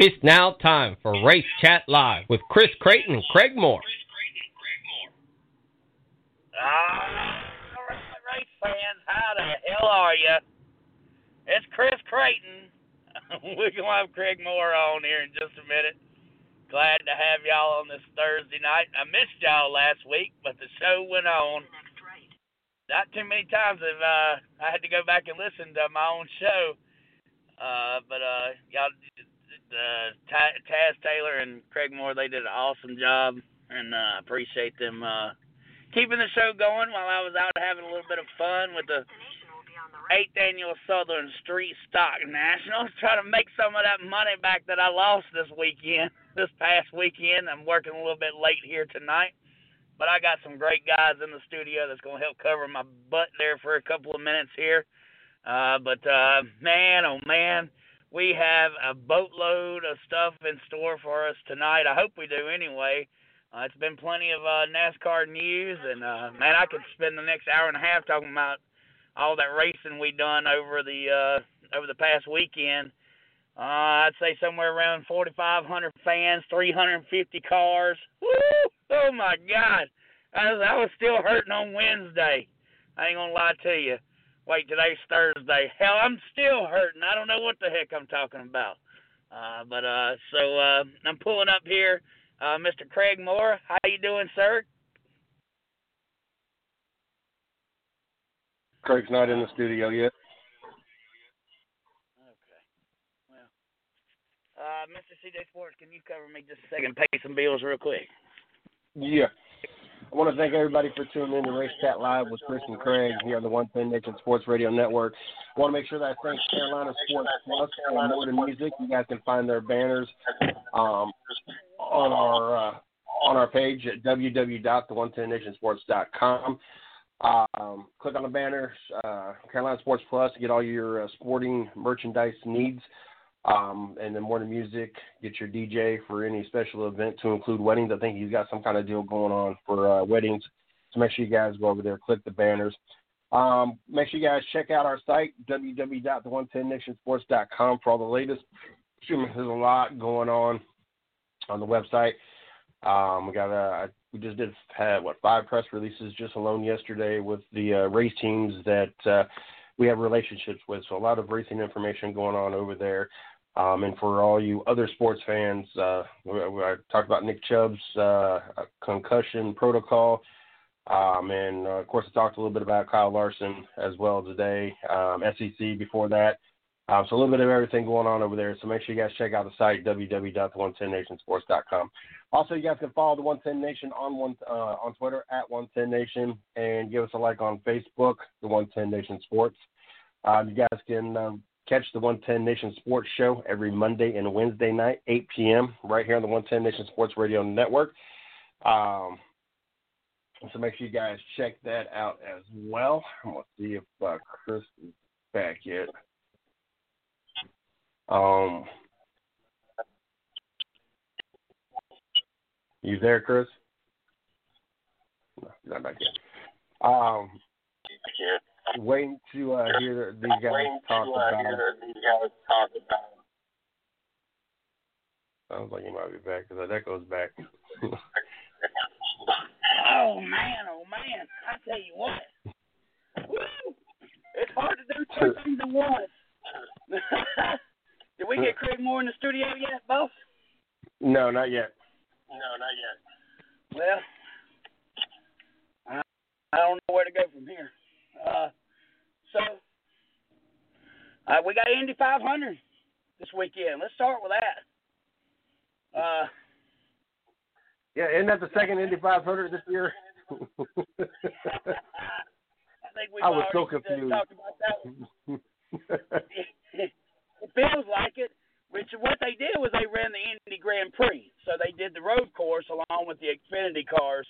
It's now time for Race Chat Live with Chris Creighton and Craig Moore. Ah, race fans, how the hell are you? It's Chris Creighton. We're going to have Craig Moore on here in just a minute. Glad to have y'all on this Thursday night. I missed y'all last week, but the show went on. Not too many times have uh, I had to go back and listen to my own show. Uh, but uh, y'all, uh, Taz Taylor and Craig Moore, they did an awesome job, and uh, appreciate them uh, keeping the show going while I was out having a little bit of fun with the eighth annual Southern Street Stock Nationals. Trying to make some of that money back that I lost this weekend, this past weekend. I'm working a little bit late here tonight, but I got some great guys in the studio that's going to help cover my butt there for a couple of minutes here. Uh, but uh, man, oh man, we have a boatload of stuff in store for us tonight. I hope we do anyway. Uh, it's been plenty of uh, NASCAR news, and uh, man, I could spend the next hour and a half talking about all that racing we done over the uh, over the past weekend. Uh, I'd say somewhere around 4,500 fans, 350 cars. Woo! Oh my God, I was, I was still hurting on Wednesday. I ain't gonna lie to you. Wait, today's Thursday. Hell, I'm still hurting. I don't know what the heck I'm talking about. Uh, but uh, so uh, I'm pulling up here, uh, Mr. Craig Moore. How you doing, sir? Craig's not in the studio yet. Okay. Well, uh, Mr. CJ Sports, can you cover me just a second? Pay some bills real quick. Yeah. I want to thank everybody for tuning in to Race Chat Live with Chris and Craig here on the One Ten Nation Sports Radio Network. I want to make sure that I thank Carolina Sports Plus for more than music. You guys can find their banners um, on our uh, on our page at www.the110nationsports.com. Um, click on the banners, uh, Carolina Sports Plus, to get all your uh, sporting merchandise needs. Um, and then than music, get your DJ for any special event to include weddings. I think he's got some kind of deal going on for uh, weddings. So make sure you guys go over there, click the banners. Um, make sure you guys check out our site, www.the110nationsports.com for all the latest. Excuse me, There's a lot going on on the website. Um, we got a, we just did have what five press releases just alone yesterday with the uh, race teams that uh, we have relationships with. So a lot of racing information going on over there. Um, and for all you other sports fans, uh, I talked about Nick Chubb's uh, concussion protocol. Um, and uh, of course, I talked a little bit about Kyle Larson as well today, um, SEC before that. Um, so a little bit of everything going on over there. So make sure you guys check out the site www.110nationsports.com. Also, you guys can follow the 110 Nation on one uh, on Twitter at 110 Nation and give us a like on Facebook, the 110 Nation Sports. Uh, you guys can um, catch the 110 Nation Sports Show every Monday and Wednesday night, 8 p.m. right here on the 110 Nation Sports Radio Network. Um, so make sure you guys check that out as well. I'm gonna see if uh, Chris is back yet. Um, you there, Chris? No, not back yet. Um, waiting to uh, hear these guys talk about. Sounds like he might be back because that goes back. oh man, oh man! I tell you what, Woo! it's hard to do two things at once. Did we get Craig Moore in the studio yet, boss? No, not yet. No, not yet. Well, I, I don't know where to go from here. Uh, so, uh, we got Indy 500 this weekend. Let's start with that. Uh, yeah, isn't that the second Indy 500 this year? I think we I was so confused. talked about that. it feels like it. Which what they did was they ran the Indy Grand Prix, so they did the road course along with the Xfinity cars.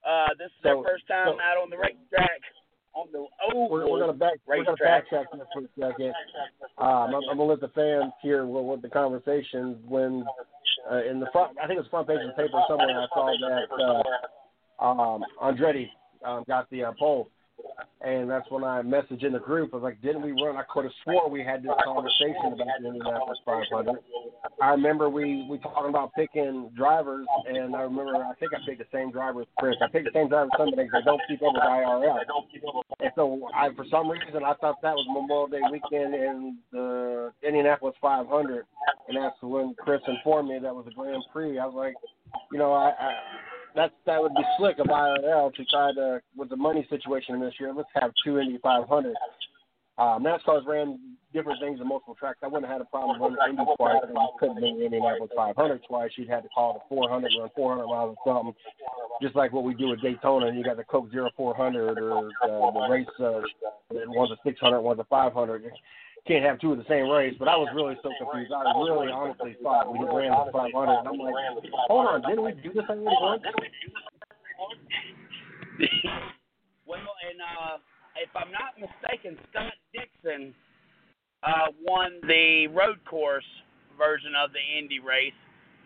Uh, this is their first time so- out on the racetrack on the oval we're, we're gonna back we're gonna racetrack. backtrack this for a second. Um, I'm, I'm gonna let the fans hear what, what the conversation when uh, in the front. I think it was front page of the paper somewhere. I saw that uh, um, Andretti um, got the uh, pole, and that's when I messaged in the group. I was like, "Didn't we run?" I could have swore we had this conversation about the Indianapolis 500. I remember we we talking about picking drivers, and I remember I think I picked the same driver as Chris. I picked the same driver as somebody because I don't keep up with IRL. And so I, for some reason, I thought that was Memorial Day weekend in the Indianapolis 500, and that's when Chris informed me that was a Grand Prix. I was like, you know, I, I that that would be slick of IRL to try to with the money situation this year. Let's have two Indy 500. Uh, NASCAR's ran different things in multiple tracks. I wouldn't have had a problem running Indy twice, and couldn't bring Indianapolis 500 twice. You'd had to call the 400, run 400 miles or something, just like what we do with Daytona. And you got the Coke Zero 400 or uh, the race, uh, one's a 600, one's a 500. You can't have two of the same race. But I was really so confused. I really honestly thought we ran the 500, and I'm like, hold on, didn't we do this already once? well, and uh if I'm not mistaken, Scott Dixon uh, won the road course version of the Indy race.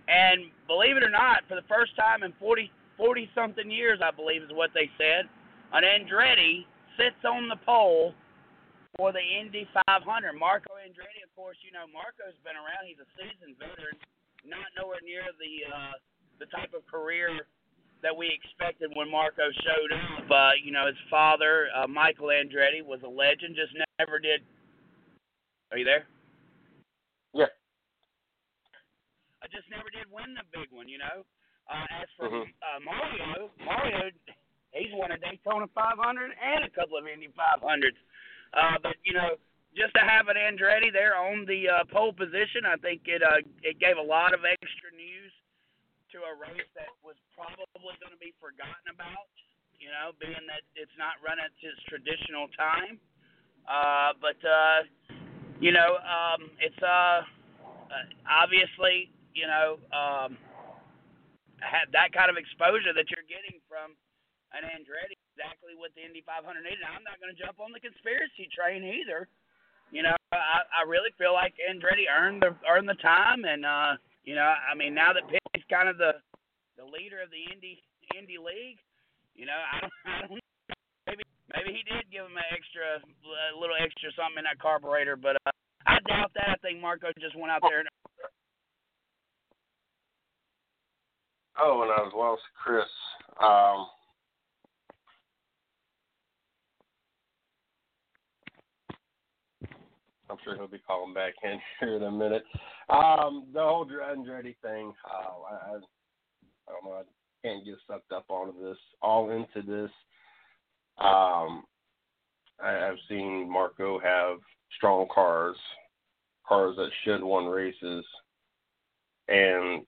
And believe it or not, for the first time in 40, 40 something years, I believe is what they said, an Andretti sits on the pole for the Indy 500. Marco Andretti, of course, you know Marco's been around. He's a seasoned veteran, not nowhere near the uh, the type of career that we expected when Marco showed up. Uh, you know, his father, uh, Michael Andretti, was a legend. Just never did. Are you there? Yeah. I just never did win the big one. You know. Uh, as for Mhm. uh, Mario, Mario, he's won a Daytona 500 and a couple of Indy 500s. Uh, but you know, just to have an Andretti there on the uh, pole position, I think it uh, it gave a lot of extra news to a race that was probably going to be forgotten about, you know, being that it's not run at its traditional time. Uh, but, uh, you know, um, it's uh, uh, obviously, you know, um, have that kind of exposure that you're getting from an Andretti, exactly what the Indy 500 needed. I'm not going to jump on the conspiracy train either. You know, I, I really feel like Andretti earned the earned the time, and uh, you know, I mean, now that Pitt's kind of the the leader of the Indy Indy League, you know, I don't, I don't maybe maybe he did give him an extra a little extra something in that carburetor, but uh, I doubt that. I think Marco just went out there and Oh, and I lost, Chris. Um, I'm sure he'll be calling back in here in a minute. Um, the whole Andretti thing, uh, I, I, don't know. I can't get sucked up onto this, all into this. Um, I, I've seen Marco have strong cars, cars that should won races, and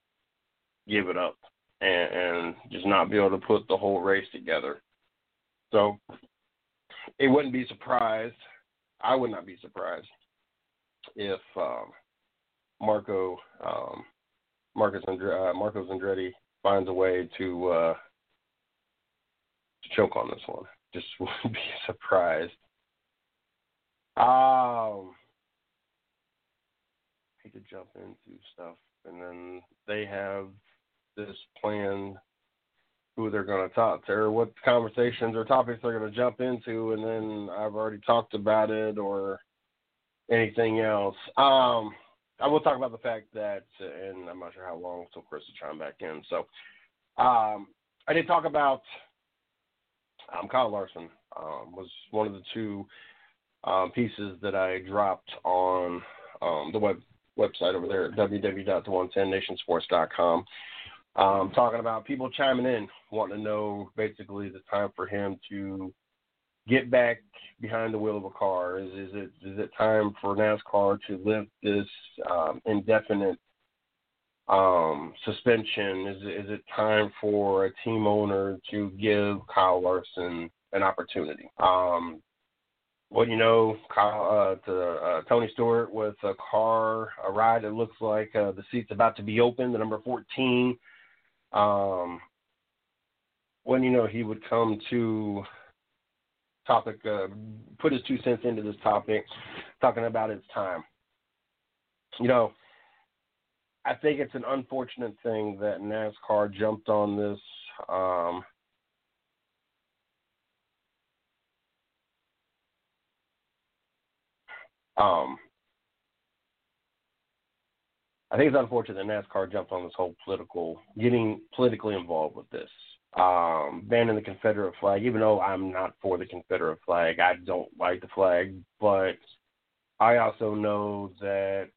give it up and, and just not be able to put the whole race together. So it wouldn't be surprised. I would not be surprised if um, Marco um, Marcus Andre, uh, Marcos Andretti finds a way to uh, to choke on this one. Just wouldn't be surprised. Um, hate to jump into stuff, and then they have this plan who they're going to talk to or what conversations or topics they're going to jump into and then I've already talked about it or anything else. Um I will talk about the fact that and I'm not sure how long until Chris is trying back in. So um I did talk about um Kyle Larson um was one of the two um pieces that I dropped on um the web website over there at www.the110nationsports.com um, talking about people chiming in, wanting to know basically the time for him to get back behind the wheel of a car. Is, is it is it time for NASCAR to lift this um, indefinite um, suspension? Is is it time for a team owner to give Kyle Larson an opportunity? Um, well, you know, Kyle, uh, to uh, Tony Stewart with a car, a ride that looks like uh, the seat's about to be open, the number 14 um, when you know he would come to topic, uh, put his two cents into this topic, talking about its time. You know, I think it's an unfortunate thing that NASCAR jumped on this. Um, um, I think it's unfortunate that NASCAR jumped on this whole political, getting politically involved with this, um, banning the Confederate flag. Even though I'm not for the Confederate flag, I don't like the flag, but I also know that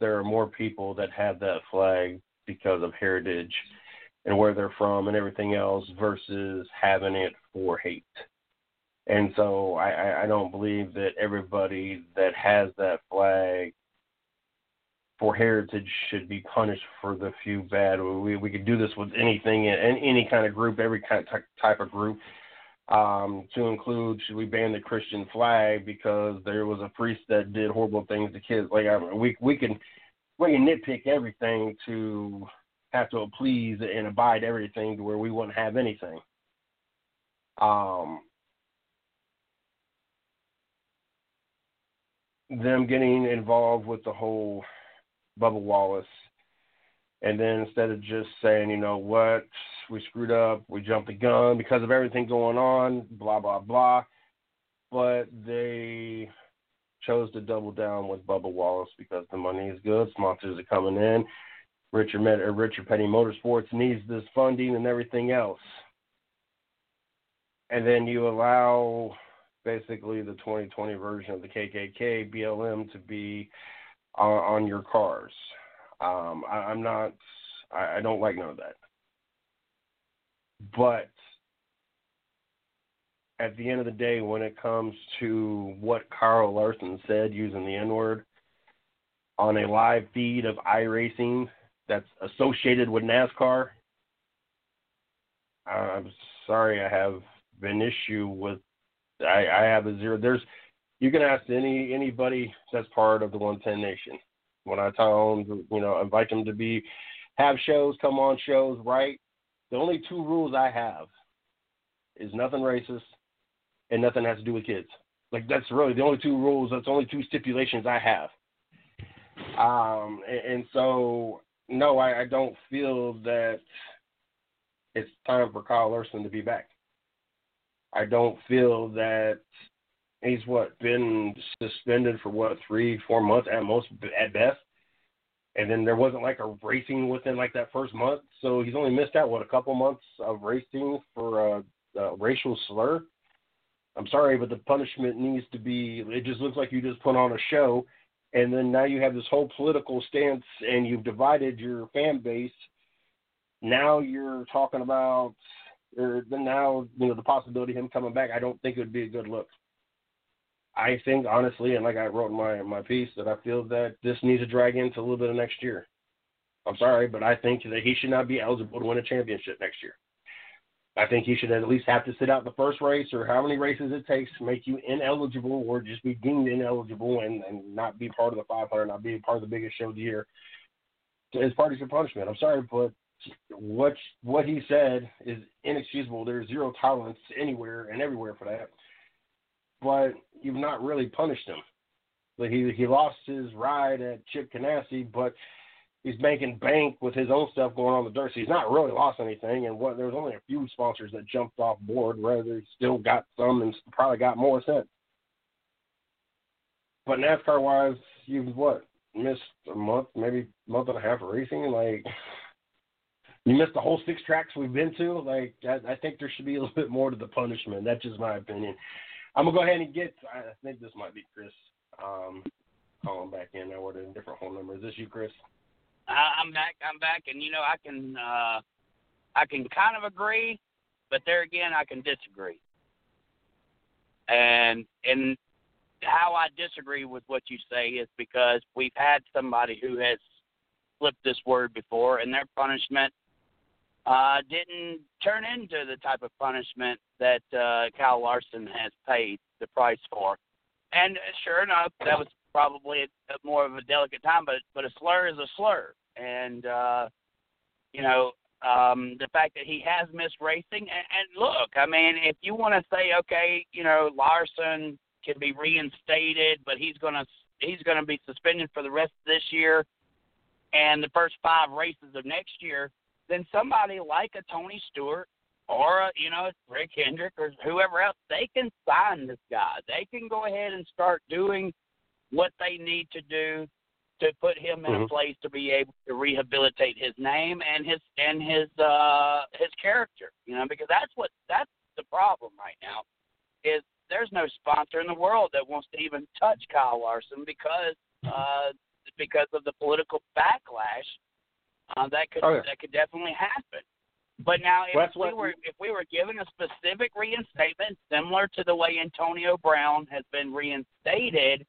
there are more people that have that flag because of heritage and where they're from and everything else versus having it for hate. And so I, I don't believe that everybody that has that flag for heritage should be punished for the few bad. We we could do this with anything in any kind of group, every kind of type of group. Um, to include, should we ban the Christian flag because there was a priest that did horrible things to kids? Like I we we can we can nitpick everything to have to please and abide everything to where we wouldn't have anything. Um, them getting involved with the whole Bubba Wallace, and then instead of just saying, you know what, we screwed up, we jumped the gun because of everything going on, blah blah blah, but they chose to double down with Bubba Wallace because the money is good, sponsors are coming in. Richard Met- uh, Richard Petty Motorsports needs this funding and everything else. And then you allow basically the 2020 version of the KKK BLM to be on, on your cars. Um, I, I'm not. I, I don't like none of that. But at the end of the day, when it comes to what Carl Larson said using the N word on a live feed of iRacing that's associated with NASCAR, I'm sorry, I have an issue with. I, I have a zero. There's you can ask any anybody that's part of the 110 Nation. When I tell them, you know, invite them to be have shows, come on shows, right? The only two rules I have is nothing racist and nothing has to do with kids. Like that's really the only two rules. That's only two stipulations I have. Um, and, and so no, I, I don't feel that it's time for Kyle Larson to be back. I don't feel that he's what been suspended for what three, four months at most, at best. And then there wasn't like a racing within like that first month, so he's only missed out what a couple months of racing for a, a racial slur. I'm sorry, but the punishment needs to be. It just looks like you just put on a show, and then now you have this whole political stance, and you've divided your fan base. Now you're talking about, or now you know the possibility of him coming back. I don't think it would be a good look. I think honestly, and like I wrote in my my piece, that I feel that this needs to drag into a little bit of next year. I'm sorry, but I think that he should not be eligible to win a championship next year. I think he should at least have to sit out the first race or how many races it takes to make you ineligible or just be deemed ineligible and, and not be part of the 500, not be part of the biggest show of the year as part of your punishment. I'm sorry, but what what he said is inexcusable. There's zero tolerance anywhere and everywhere for that but you've not really punished him. Like he he lost his ride at Chip Ganassi, but he's making bank with his own stuff going on the dirt. So he's not really lost anything. And what there's only a few sponsors that jumped off board, rather he still got some and probably got more since. But NASCAR wise, you've what missed a month, maybe month and a half of racing. Like you missed the whole six tracks we've been to. Like I, I think there should be a little bit more to the punishment. That's just my opinion. I'm gonna go ahead and get. I think this might be Chris. Um, calling back in I ordered a different phone number. Is this you, Chris? I'm back. I'm back, and you know I can. uh I can kind of agree, but there again I can disagree. And and how I disagree with what you say is because we've had somebody who has flipped this word before, and their punishment uh, didn't turn into the type of punishment that uh, Kyle Larson has paid the price for. And sure enough, that was probably a, a more of a delicate time, but but a slur is a slur, and uh, you know um, the fact that he has missed racing. And, and look, I mean, if you want to say, okay, you know, Larson can be reinstated, but he's gonna he's gonna be suspended for the rest of this year and the first five races of next year then somebody like a Tony Stewart or a, you know Rick Hendrick or whoever else, they can sign this guy. They can go ahead and start doing what they need to do to put him in Mhm. a place to be able to rehabilitate his name and his and his uh his character. You know, because that's what that's the problem right now is there's no sponsor in the world that wants to even touch Kyle Larson because uh because of the political backlash uh, that could Oh, yeah. that could definitely happen. But now, if Well, we what- were if we were given a specific reinstatement similar to the way Antonio Brown has been reinstated,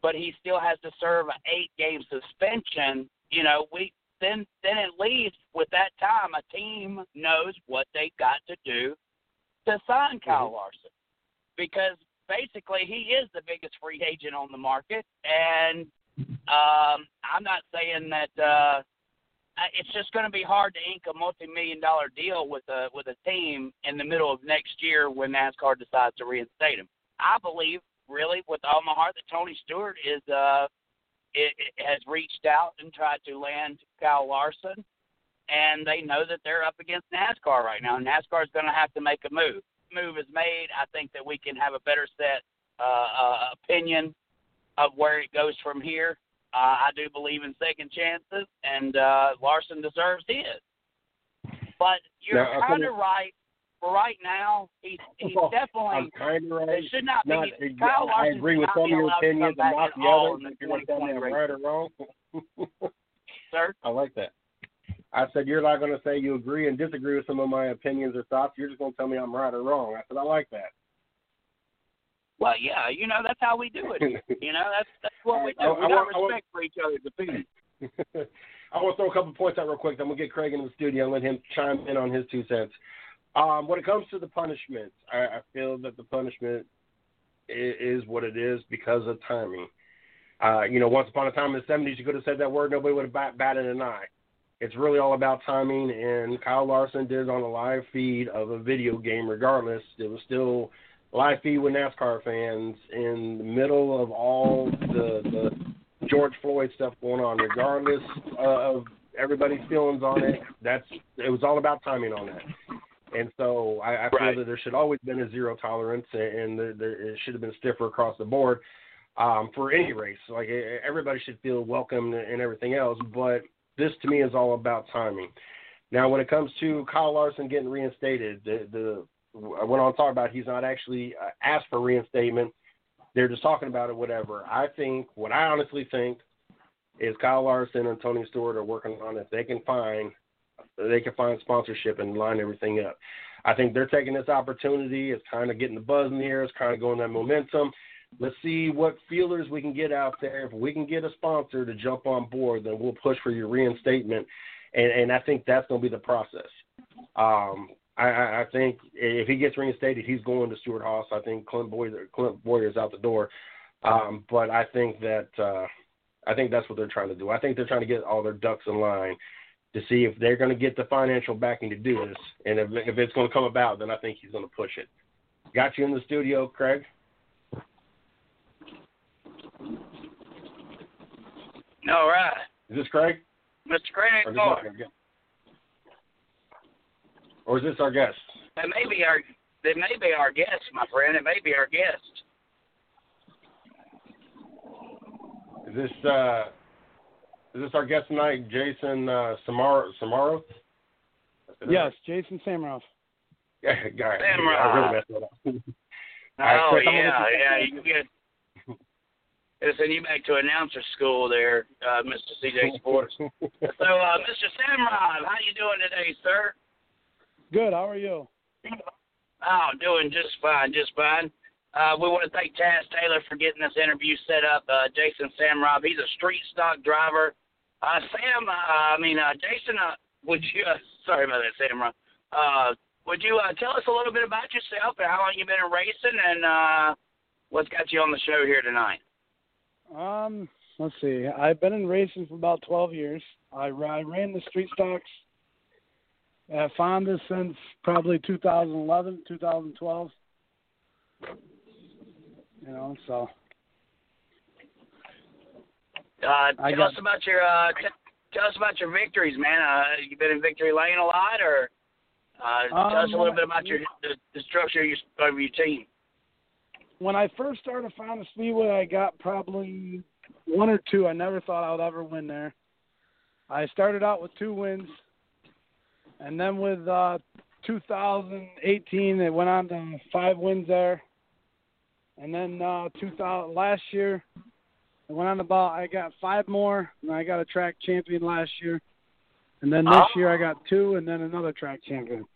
but he still has to serve an eight game suspension, you know, we then then at least with that time a team knows what they got to do to sign Kyle Mhm. Larson. Because basically he is the biggest free agent on the market and um I'm not saying that uh it's just going to be hard to ink a multi-million dollar deal with a with a team in the middle of next year when NASCAR decides to reinstate him. I believe, really, with all my heart, that Tony Stewart is uh it, it has reached out and tried to land Kyle Larson, and they know that they're up against NASCAR right now. NASCAR is going to have to make a move. Move is made. I think that we can have a better set uh, uh, opinion of where it goes from here. Uh, I do believe in second chances, and uh, Larson deserves his. But you're Now, I kind of right. For right now, he's he's definitely. I'm kind of It right. should not be. Not, Kyle I Larson agree should with some of be your opinions and not the others. If you're going to tell me I'm right or wrong. Sir, I like that. I said you're not going to say you agree and disagree with some of my opinions or thoughts. You're just going to tell me I'm right or wrong. I said I like that. Well, yeah, you know that's how we do it. You know that's that's what we do. I- I We I want- respect for each other's opinions. I want to throw a couple points out real quick. Then we'll get Craig in the studio and let him chime in on his two cents. Um, when it comes to the punishment, I, I feel that the punishment is, is what it is because of timing. Uh, you know, once upon a time in the 70s, you could have said that word, nobody would have bat, batted an eye. It's really all about timing, and Kyle Larson did it on a live feed of a video game regardless. It was still live feed with NASCAR fans in the middle of all the, the George Floyd stuff going on, regardless of everybody's feelings on it. That's it was all about timing on that. And so I, I feel Right. that there should always been a zero tolerance, and there, there, it should have been stiffer across the board um, for any race. Like everybody should feel welcome and everything else, but this to me is all about timing. Now, when it comes to Kyle Larson getting reinstated, the, the I went on talk about he's not actually uh, asked for reinstatement. They're just talking about it, whatever. I think what I honestly think is Kyle Larson and Tony Stewart are working on if they can find they can find sponsorship and line everything up. I think they're taking this opportunity. It's kind of getting the buzz in the air. It's kind of going that momentum. Let's see what feelers we can get out there. If we can get a sponsor to jump on board, then we'll push for your reinstatement. And, and I think that's going to be the process. Um, I, I I think if he gets reinstated, he's going to Stewart-Haas. I think Clint Bowyer, Clint Bowyer's out the door. Um, but I think that uh, I think that's what they're trying to do. I think they're trying to get all their ducks in line to see if they're going to get the financial backing to do this, and if, if it's going to come about, then I think he's going to push it. Got you in the studio, Craig. All right, Is this Craig? Mr. Craig Or is this, Moore. our guest? Or is this our guest? That may be our that may be our guest, my friend. It may be our guest. Is this uh, is this our guest tonight, Jason uh, Samaro? Samaro? Yes, Jason Samrov. Yeah, guy. Samaro. I really messed that up. Oh All right, Chris, yeah, you- yeah. You can get Gonna send you back to announcer school there, uh, Mr. CJ Sports. So, uh, Mr. Samrod, how you doing today, sir? Good. How are you? Oh, doing just fine, just fine. Uh, we want to thank Taz Taylor for getting this interview set up. Uh, Jason Samrov, he's a street stock driver. Uh, Sam, uh, I mean, uh, Jason, uh, would you, uh, sorry about that, Samrov. Uh, would you uh, tell us a little bit about yourself and how long you've been in racing and uh, what's got you on the show here tonight? Um, let's see. I've been in racing for about 12 years. I, I ran the street stocks at Fonda since probably 2011, 2012. You know, so Uh, tell got- us about your uh, t- tell us about your victories, man. Uh, you been in victory lane a lot, or uh, tell us a Um, little bit about your the, the structure of your, of your team. when I first started Fonda Speedway, I got probably one or two. I never thought I would ever win there. I started out with two wins, and then with uh, 2018, they went on to five wins there. And then uh, 2000 last year, I went on about I got five more, and I got a track champion last year. And then this Oh. year I got two, and then another track champion.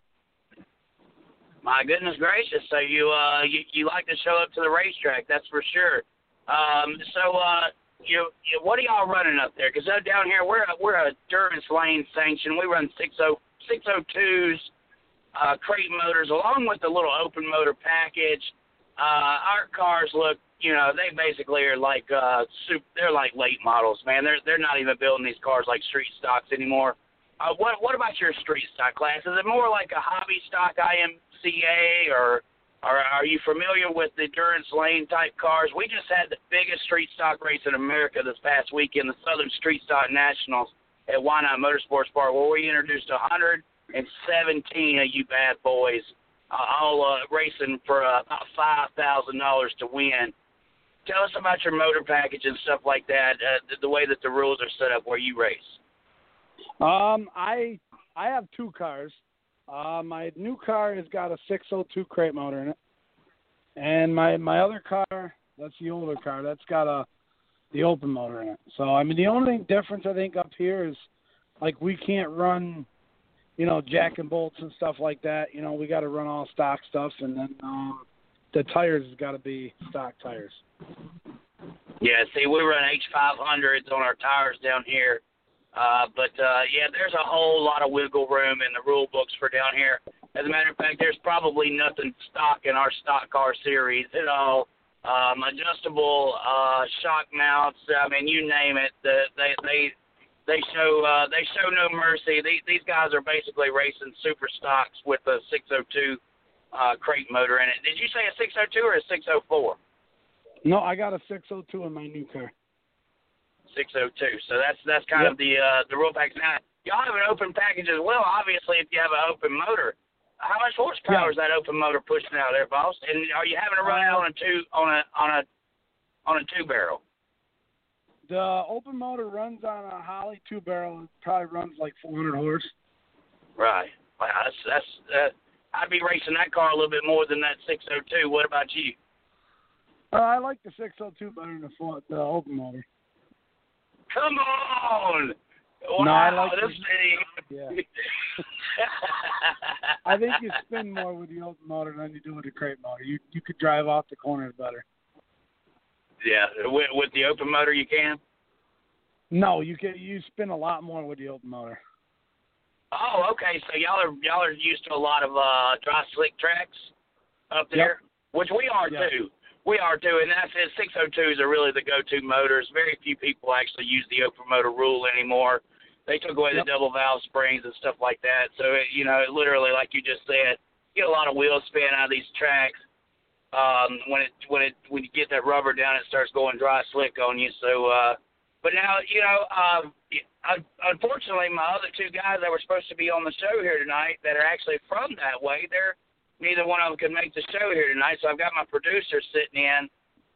My goodness gracious! So you uh you you like to show up to the racetrack, that's for sure. Um, so uh, you, you what are y'all running up there? Because down here we're a, we're a Durance Lane sanction. We run six oh six oh twos, uh, crate motors along with the little open motor package. Uh, our cars look, you know, they basically are like uh, soup. They're like late models, man. They're they're not even building these cars like street stocks anymore. Uh, what what about your street stock class? Is it more like a hobby stock IMCA, or, or are you familiar with the Durance Lane type cars? We just had the biggest street stock race in America this past weekend, the Southern Street Stock Nationals at Wynot Motorsports Park, where we introduced 117 of you bad boys, uh, all uh, racing for uh, about five thousand dollars to win. Tell us about your motor package and stuff like that. Uh, the, the way that the rules are set up where you race. Um, I I have two cars. Uh, my new car has got a 602 crate motor in it, and my my other car, that's the older car, that's got a the open motor in it. So I mean, the only difference I think up here is like we can't run, you know, jack and bolts and stuff like that. You know, we got to run all stock stuff, and then um, the tires has got to be stock tires. Yeah, see, we run H500s on our tires down here. Uh, but, uh, yeah, there's a whole lot of wiggle room in the rule books for down here. As a matter of fact, there's probably nothing stock in our stock car series at all. Um, adjustable uh, shock mounts. I mean, you name it. The, they they they show uh, they show no mercy. These these guys are basically racing super stocks with a 602 uh, crate motor in it. Did you say a 602 or a 604? No, I got a 602 in my new car. 602. So that's that's kind Yep. of the uh, the rule package. Now y'all have an open package as well. Obviously, if you have an open motor, how much horsepower is that open motor pushing out there, boss? And are you having to run it on a two on a on a on a two barrel? The open motor runs on a Holley two barrel. It probably runs like 400 horse. Right. Wow, that's that's. Uh, I'd be racing that car a little bit more than that 602. What about you? Uh, I like the 602 better than the, the open motor. Come on. Wow, No, I like this the-. Yeah. I think you spin more with the open motor than you do with the crate motor. You you could drive off the corners better. yeah, with, with the open motor you can. No, you can you spin a lot more with the open motor. Oh, okay. So y'all are y'all are used to a lot of uh dry slick tracks up there, which we are Yeah. too. We are too, and that's it. 602s are really the go-to motors. Very few people actually use the open motor rule anymore. They took away Yep. the double valve springs and stuff like that. So it, you know, it literally, like you just said, you get a lot of wheel spin out of these tracks. Um, when it when it when you get that rubber down, it starts going dry slick on you. So, uh, but now you know, um, un- unfortunately, my other two guys that were supposed to be on the show here tonight that are actually from that way, they're neither one of them could make the show here tonight. So I've got my producer sitting in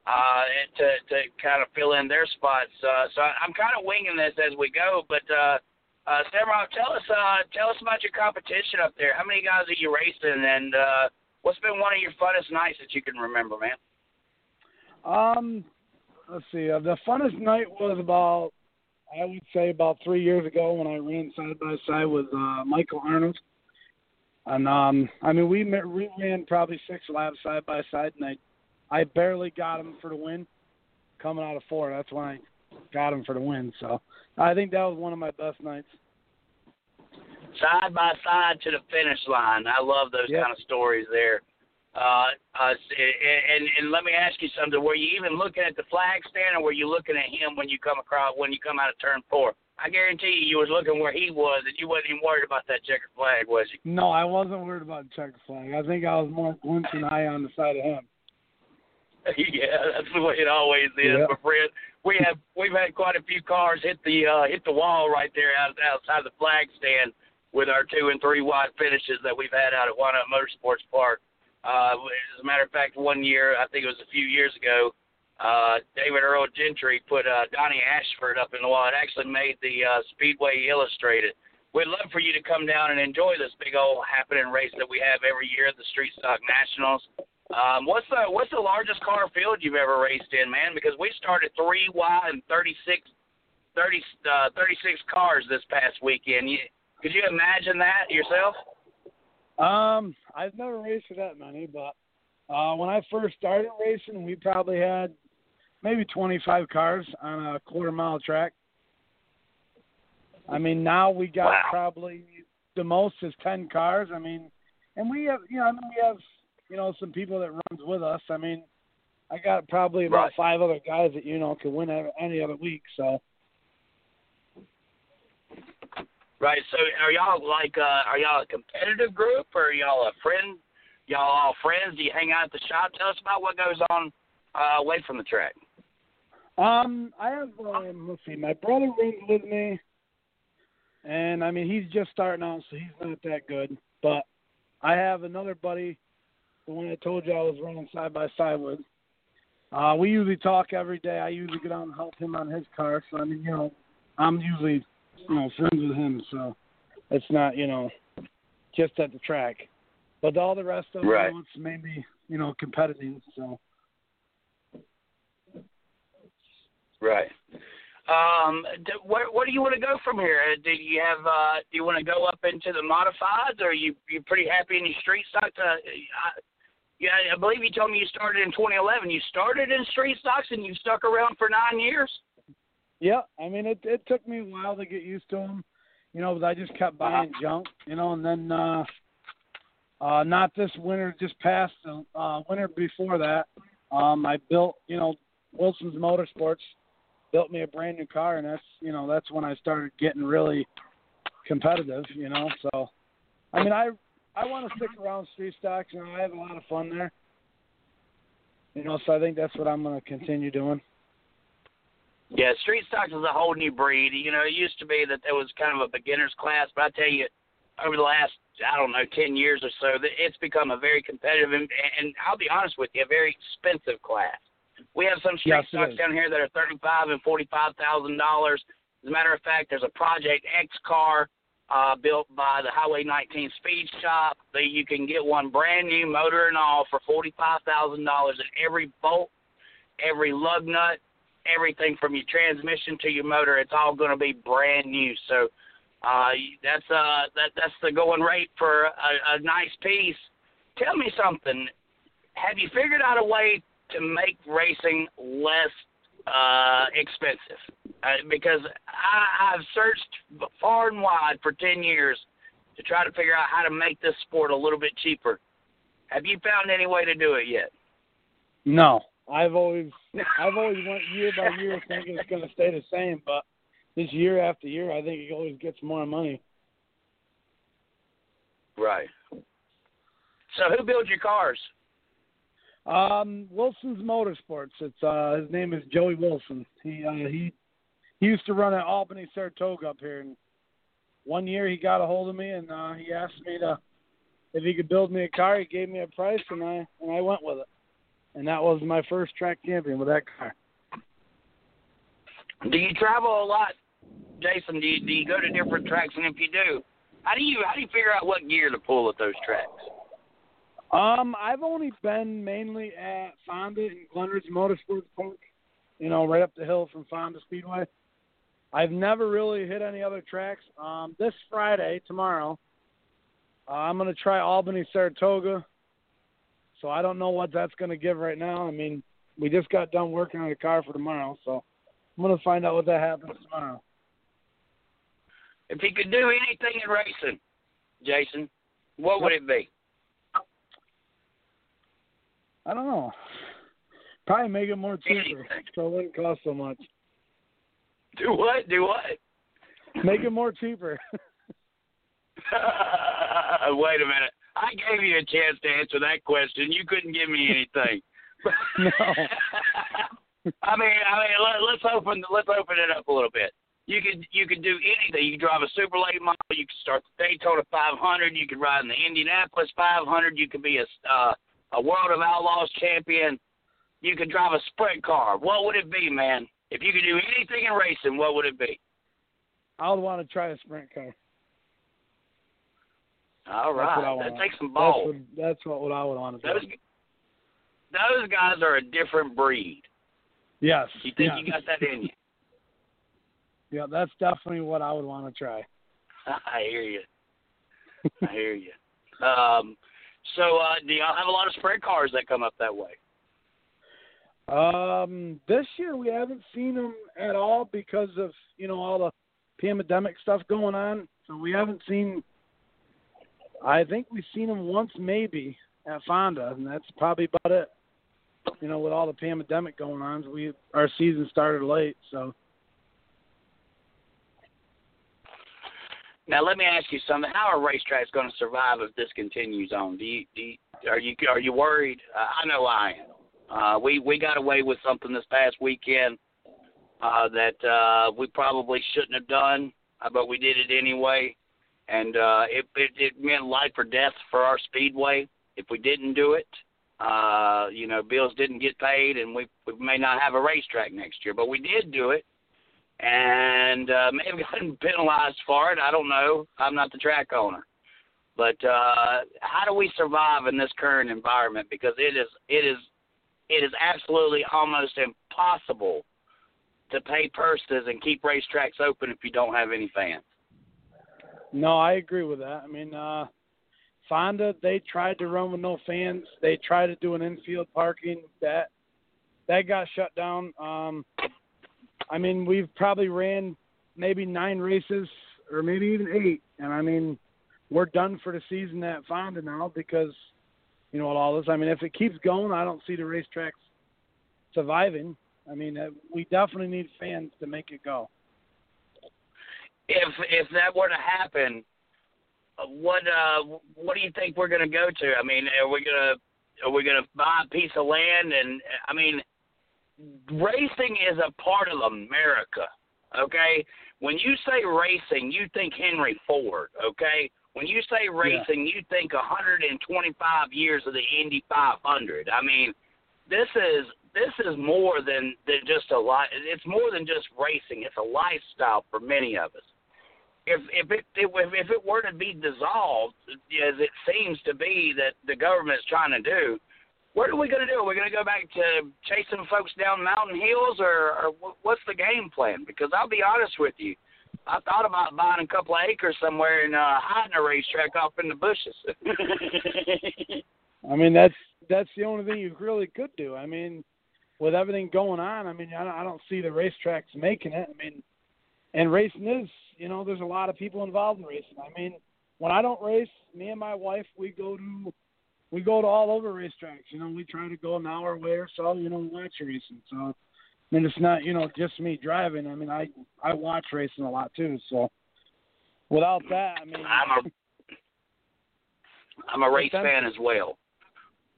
uh, to to kind of fill in their spots. Uh, so I, I'm kind of winging this as we go. But uh, uh, Samrock, tell us uh, tell us about your competition up there. How many guys are you racing, and uh, what's been one of your funnest nights that you can remember, man? Um, let's see. Uh, the funnest night was about I would say about three years ago when I ran side by side with uh, Michael Arnold. And um, I mean, we ma- we ran probably six laps side by side, and I I barely got him for the win. Coming out of four, that's when I got him for the win. So I think that was one of my best nights. Side by side to the finish line. I love those Yep. kind of stories there. Uh, uh, and and let me ask you something. Were you even looking at the flag stand, or were you looking at him when you come across when you come out of turn four? I guarantee you, you was looking where he was, and you wasn't even worried about that checkered flag, was you? No, I wasn't worried about the checker flag. I think I was more glimpsing high on the side of him. yeah, that's the way it always is, Yeah. my friend. We have we've had quite a few cars hit the uh, hit the wall right there out, outside the flag stand with our two and three wide finishes that we've had out at Wynot Motorsports Park. Uh, as a matter of fact, one year I think it was a few years ago, uh, David Earl Gentry put uh, Donnie Ashford up in the wall. It actually made the uh, Speedway Illustrated. We'd love for you to come down and enjoy this big old happening race that we have every year at the Street Stock Nationals. Um, what's the what's the largest car field you've ever raced in, man? Because we started three wide and 36, 30, uh, 36 cars this past weekend. You, could you imagine that yourself? Um, I've never raced for that many, but uh, when I first started racing, we probably had maybe 25 cars on a quarter mile track. I mean, now we got wow. probably the most is 10 cars. I mean, and we have, you know, I mean, we have, you know, some people that runs with us. I mean, I got probably about right. five other guys that you know can win any other week. So. Right. So, are y'all like, uh, are y'all a competitive group, or are y'all a friend? Y'all all friends? Do you hang out at the shop? Tell us about what goes on uh, away from the track. Um, I have. Um, let's see. My brother runs with me, and I mean he's just starting out, so he's not that good. But I have another buddy, the one I told you I was running side by side with. Uh, we usually talk every day. I usually get out and help him on his car. So I mean, you know, I'm usually, you know, friends with him. So it's not, you know, just at the track. But all the rest of right. know, it's mainly, you know, competitive. So. Right. Um, do, where, where do you want to go from here? Do you have? Uh, do you want to go up into the modifieds, or are you you pretty happy in your street stock? To, uh, yeah, I believe you told me you started in 2011. You started in street stocks and you stuck around for nine years. Yeah, I mean it. It took me a while to get used to them, you know, but I just kept buying junk, you know, and then uh, uh, not this winter, just past the uh, winter before that, um, I built, you know, Wilson's Motorsports built me a brand new car, and that's you know that's when I started getting really competitive. You know, so I mean I I want to stick around street stocks. You know, I have a lot of fun there. You know, so I think that's what I'm going to continue doing. Yeah, street stocks is a whole new breed. You know, it used to be that there was kind of a beginner's class, but I tell you, over the last I don't know ten years or so, it's become a very competitive and, and I'll be honest with you, a very expensive class. We have some street yes, stocks down here that are thirty-five and forty-five thousand dollars. As a matter of fact, there's a Project X car uh, built by the Highway 19 Speed Shop. That you can get one brand new, motor and all, for forty-five thousand dollars. And every bolt, every lug nut, everything from your transmission to your motor, it's all going to be brand new. So uh, that's uh, that that's the going rate for a, a nice piece. Tell me something. Have you figured out a way to make racing less uh, expensive uh, because I, I've searched far and wide for 10 years to try to figure out how to make this sport a little bit cheaper. Have you found any way to do it yet? No, I've always I've always went year by year thinking it's going to stay the same, but this year after year, I think it always gets more money. Right. So who builds your cars? Um, Wilson's Motorsports. It's uh, his name is Joey Wilson. He uh, he he used to run at Albany Saratoga up here, and one year he got a hold of me and uh, he asked me to if he could build me a car. He gave me a price, and I and I went with it, and that was my first track champion with that car. Do you travel a lot, Jason? Do you, do you go to different tracks? And if you do, how do you how do you figure out what gear to pull at those tracks? Um, I've only been mainly at Fonda and Glen Ridge Motorsports Park, you know, right up the hill from Fonda Speedway. I've never really hit any other tracks. Um, this Friday, tomorrow, uh, I'm going to try Albany Saratoga. So I don't know what that's going to give right now. I mean, we just got done working on the car for tomorrow, so I'm going to find out what that happens tomorrow. If you could do anything in racing, Jason, what would it be? I don't know. Probably make it more cheaper, so it wouldn't cost so much. Do what? Do what? Make it more cheaper. Wait a minute. I gave you a chance to answer that question. You couldn't give me anything. no. I mean, I mean, let, let's open let's open it up a little bit. You could you could do anything. You could drive a super late model. You could start the Daytona 500. You could ride in the Indianapolis 500. You could be a uh, a World of Outlaws champion. you could drive a sprint car, what would it be, man? If you could do anything in racing, what would it be? I would want to try a sprint car. All I that takes some balls. That's what, that's what, what I would want to do. Those those guys are a different breed. yes. You think yeah. you got that in you? Yeah, that's definitely what I would want to try. I hear you. I hear you. Um, so, uh, do y'all have a lot of sprint cars that come up that way? Um, this year we haven't seen them at all because of you know all the pandemic stuff going on. So we haven't seen. I think we've seen them once maybe at Fonda, and that's probably about it. You know, with all the pandemic going on, we our season started late, so Now, let me ask you something. How are racetracks going to survive if this continues on? Do you, do you, are you are you worried? Uh, I know I am. Uh, we we got away with something this past weekend uh, that uh, we probably shouldn't have done, uh, but we did it anyway, and uh, it, it it meant life or death for our speedway if we didn't do it. Uh, you know, bills didn't get paid, and we we may not have a racetrack next year, but we did do it and uh, may have gotten penalized for it. I don't know. I'm not the track owner. But uh, how do we survive in this current environment? Because it is it is it is absolutely almost impossible to pay purses and keep racetracks open if you don't have any fans. no, I agree with that. I mean, uh, Fonda they tried to run with no fans. They tried to do an infield parking that that got shut down. Um, I mean, we've probably ran maybe nine races or maybe even eight, and I mean, we're done for the season at Fonda now because you know all this. I mean, if it keeps going, I don't see the racetracks surviving. I mean, uh, we definitely need fans to make it go. If if that were to happen, what uh what do you think we're going to go to? I mean, are we going to are we going to buy a piece of land? And I mean, racing is a part of America. Okay, when you say racing, you think Henry Ford. Okay, when you say racing, you think 125 years of the Indy 500. I mean, this is this is more than than just a li It's more than just racing. It's a lifestyle for many of us. If if it if, if it were to be dissolved, as it seems to be that the government is trying to do, what are we going to do? Are we going to go back to chasing folks down mountain hills, or, or what's the game plan? Because I'll be honest with you, I thought about buying a couple of acres somewhere and uh, hiding a racetrack off in the bushes. I mean, that's that's the only thing you really could do. I mean, with everything going on, I mean, I don't, I don't see the racetracks making it. I mean, and racing is, you know, there's a lot of people involved in racing. I mean, when I don't race, me and my wife, we go to we go to all over racetracks. You know, we try to go an hour away or so. You know, watch racing. So, I mean, it's not you know just me driving. I mean, I I watch racing a lot too. So, without that, I mean, I'm a I'm a race fan as well.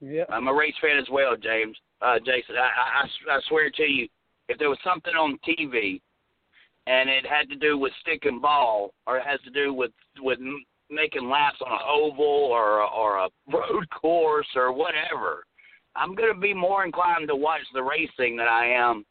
yeah, I'm a race fan as well, James. Uh, Jason, I, I, I swear to you, if there was something on TV and it had to do with stick and ball, or it has to do with with making laps on an oval or a- or a road course or whatever, I'm going to be more inclined to watch the racing than I am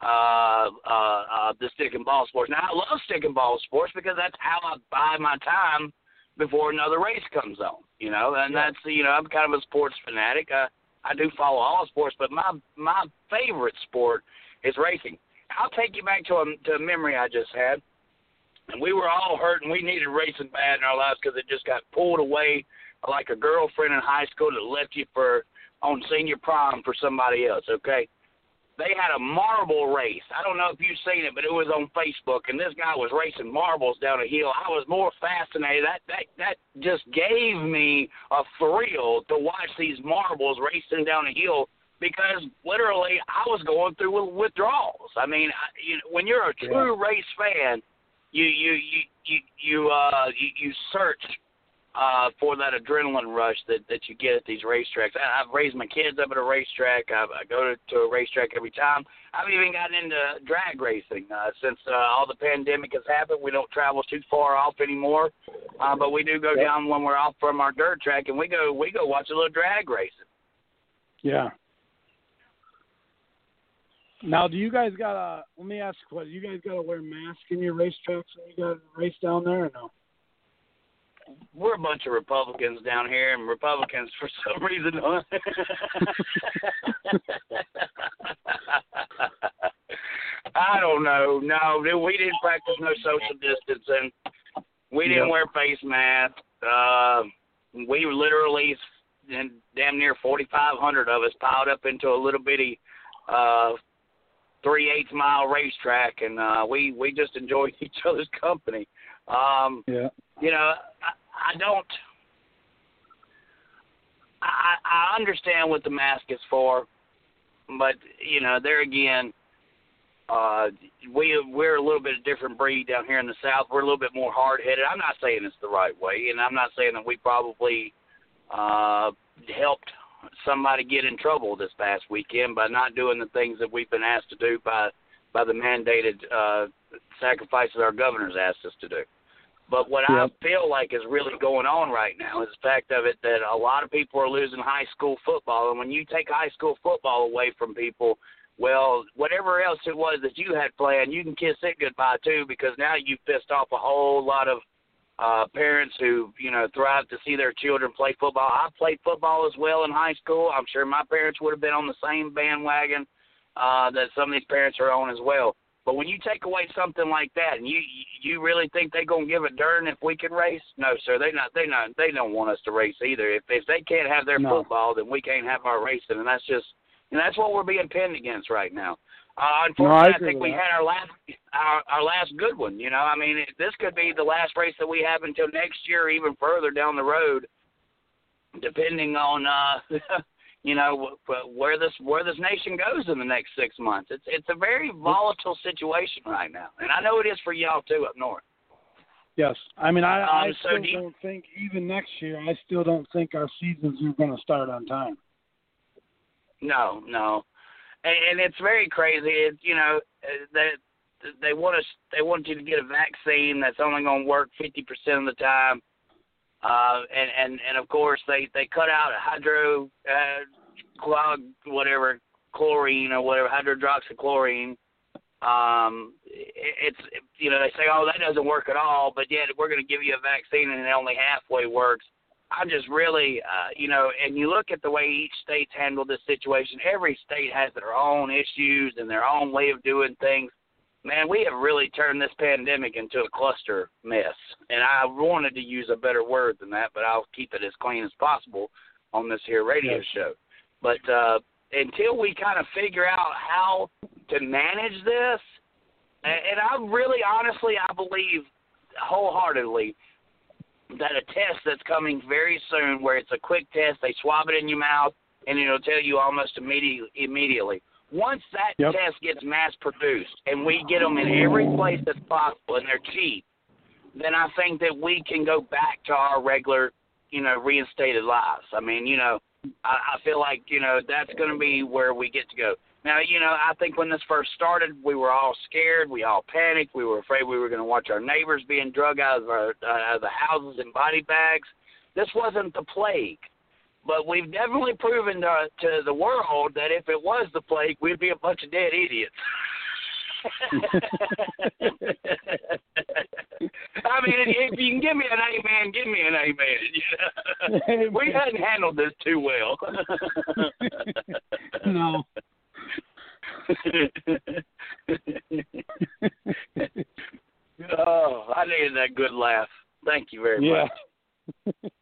uh, uh, uh, the stick and ball sports. Now I love stick and ball sports because that's how I buy my time before another race comes on. You know, and Yeah. that's you know I'm kind of a sports fanatic. I I do follow all sports, but my my favorite sport is racing. I'll take you back to a to a memory I just had. And we were all hurt, and we needed racing bad in our lives because it just got pulled away like a girlfriend in high school that left you for on senior prom for somebody else. Okay, they had a marble race. I don't know if you've seen it, but it was on Facebook, and this guy was racing marbles down a hill. I was more fascinated. That that that just gave me a thrill to watch these marbles racing down a hill because literally I was going through withdrawals. I mean, I, you know, when you're a true race fan, you you you you you uh you, you search uh for that adrenaline rush that that you get at these racetracks. I, I've raised my kids up at a racetrack. I, I go to, to a racetrack every time. I've even gotten into drag racing uh, since uh, all the pandemic has happened. We don't travel too far off anymore, uh, but we do go down when we're off from our dirt track, and we go we go watch a little drag racing. yeah. Now, do you guys got a? Let me ask you a question. You guys got to wear masks in your racetracks when you guys race down there, or no? We're a bunch of Republicans down here, and Republicans for some reason. I don't know. No, we didn't practice no social distancing. We didn't Yep. wear face masks. Uh, we were literally, damn near 4,500 of us piled up into a little bitty uh, three eighths mile racetrack, and uh, we we just enjoyed each other's company. Um, Yeah. you know, I, I don't. I I understand what the mask is for, but you know, there again, uh, we we're a little bit of different breed down here in the South. We're a little bit more hard headed. I'm not saying it's the right way, and I'm not saying that we probably uh, helped somebody get in trouble this past weekend by not doing the things that we've been asked to do by by the mandated uh, sacrifices our governors asked us to do. But what I feel like is really going on right now is the fact of it that a lot of people are losing high school football, and when you take high school football away from people, well, whatever else it was that you had planned, you can kiss it goodbye too, because now you've pissed off a whole lot of uh parents who you know thrive to see their children play football. I played football as well in high school. I'm sure my parents would have been on the same bandwagon uh that some of these parents are on as well. But when you take away something like that, and you you really think they're gonna give a darn if we can race? No, sir. They not they not they don't want us to race either. If if they can't have their No. football, then we can't have our racing, and that's just and that's what we're being pinned against right now. Uh, No, I unfortunately, I, think we that. had our last our, our last good one. You know, I mean, it, this could be the last race that we have until next year, or even further down the road, depending on uh, you know wh- wh- where this where this nation goes in the next six months. It's it's a very volatile situation right now, and I know it is for y'all too up north. Yes. I mean, I, I Um, so still do you- don't think even next year. I still don't think our seasons are going to start on time. No, no, and, and it's very crazy. It, you know uh, that they want us they want you to get a vaccine that's only going to work fifty percent of the time, uh, and and and of course they they cut out hydro uh, clog whatever chlorine or whatever hydroxychlorine. Um, it, it's you know they say oh that doesn't work at all, but yet we're going to give you a vaccine and it only halfway works. I'm just really, uh, you know, and you look at the way each state's handled this situation. Every state has their own issues and their own way of doing things. Man, we have really turned this pandemic into a cluster mess. And I wanted to use a better word than that, but I'll keep it as clean as possible on this here radio Yes. show. But uh, until we kind of figure out how to manage this, and I really, honestly, I believe wholeheartedly that a test that's coming very soon, where it's a quick test, they swab it in your mouth, and it'll tell you almost immediately. Immediately, once that Yep. test gets mass produced, and we get them in every place that's possible, and they're cheap, then I think that we can go back to our regular, you know, reinstated lives. I mean, you know, I, I feel like you know that's going to be where we get to go. Now, you know, I think when this first started, we were all scared. We all panicked. We were afraid we were going to watch our neighbors being drug out of, our, uh, out of the houses in body bags. This wasn't the plague, but we've definitely proven to, to the world that if it was the plague, we'd be a bunch of dead idiots. I mean, if you can give me an amen, give me an amen. You know? we hadn't handled this too well. no. oh, I needed that good laugh. Thank you very Yeah. much.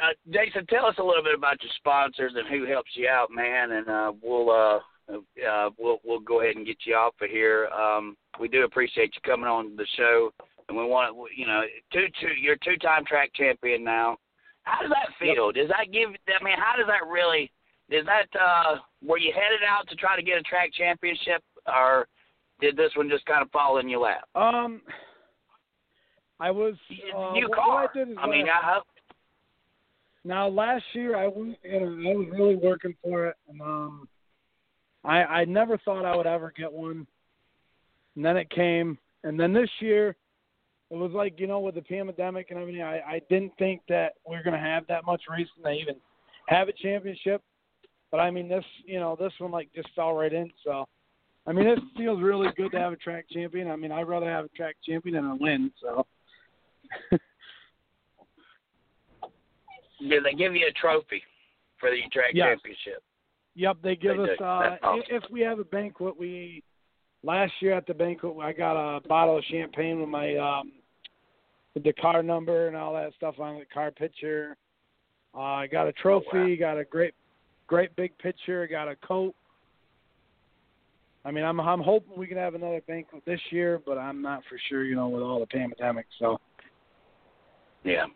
Uh, Jason, tell us a little bit about your sponsors and who helps you out, man, and uh, we'll uh, uh, we'll we'll go ahead and get you off of here. Um, we do appreciate you coming on the show, and we want you know two two you're two time track champion now. How does that feel? Does that give? I mean, how does that really? Is that uh, were you headed out to try to get a track championship, or did this one just kind of fall in your lap? Um, I was. Uh, New car. I, I mean, I, now last year I went, you know, I was really working for it, and um, I I never thought I would ever get one, and then it came, and then this year, it was like you know with the pandemic and everything, I I didn't think that we are gonna have that much racing to even have a championship. But I mean, this you know this one like just fell right in. So, I mean, it feels really good to have a track champion. I mean, I'd rather have a track champion than a win. So. Do they give you a trophy for the track Yes. championship? Yep, they give They us. do. Uh, awesome. If we have a banquet, we last year at the banquet, I got a bottle of champagne with my um, with the car number and all that stuff on the car picture. Uh, I got a trophy, Oh, wow. got a great, great big picture, got a coat. I mean, I'm I'm hoping we can have another banquet this year, but I'm not for sure. You know, with all the pandemic, so Yeah.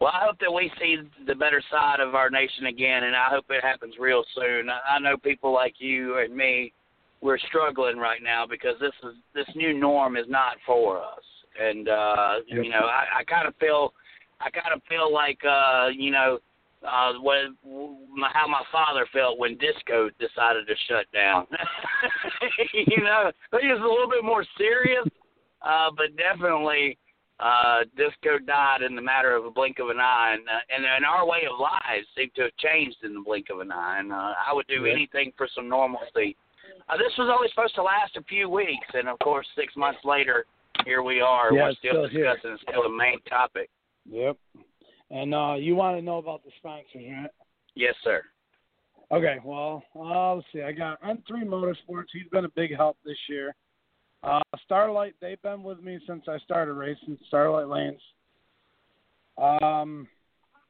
Well, I hope that we see the better side of our nation again, and I hope it happens real soon. I know people like you and me, we're struggling right now because this is this new norm is not for us, and uh, you know, I, I kind of feel, I kind of feel like, uh, you know, uh, what my, how my father felt when disco decided to shut down. you know, he was a little bit more serious, uh, but definitely uh, disco died in the matter of a blink of an eye, and, uh, and and our way of lives seemed to have changed in the blink of an eye. And uh, I would do anything for some normalcy. Uh, this was only supposed to last a few weeks, and of course, six months later, here we are. Yeah, We're still, still here. discussing it's still the main topic. yep. And uh, you want to know about the sponsors, right? Yes, sir. Okay, well, uh, let's see. I got N3 Motorsports. He's been a big help this year. Uh, Starlight, they've been with me since I started racing. Starlight Lanes. Um,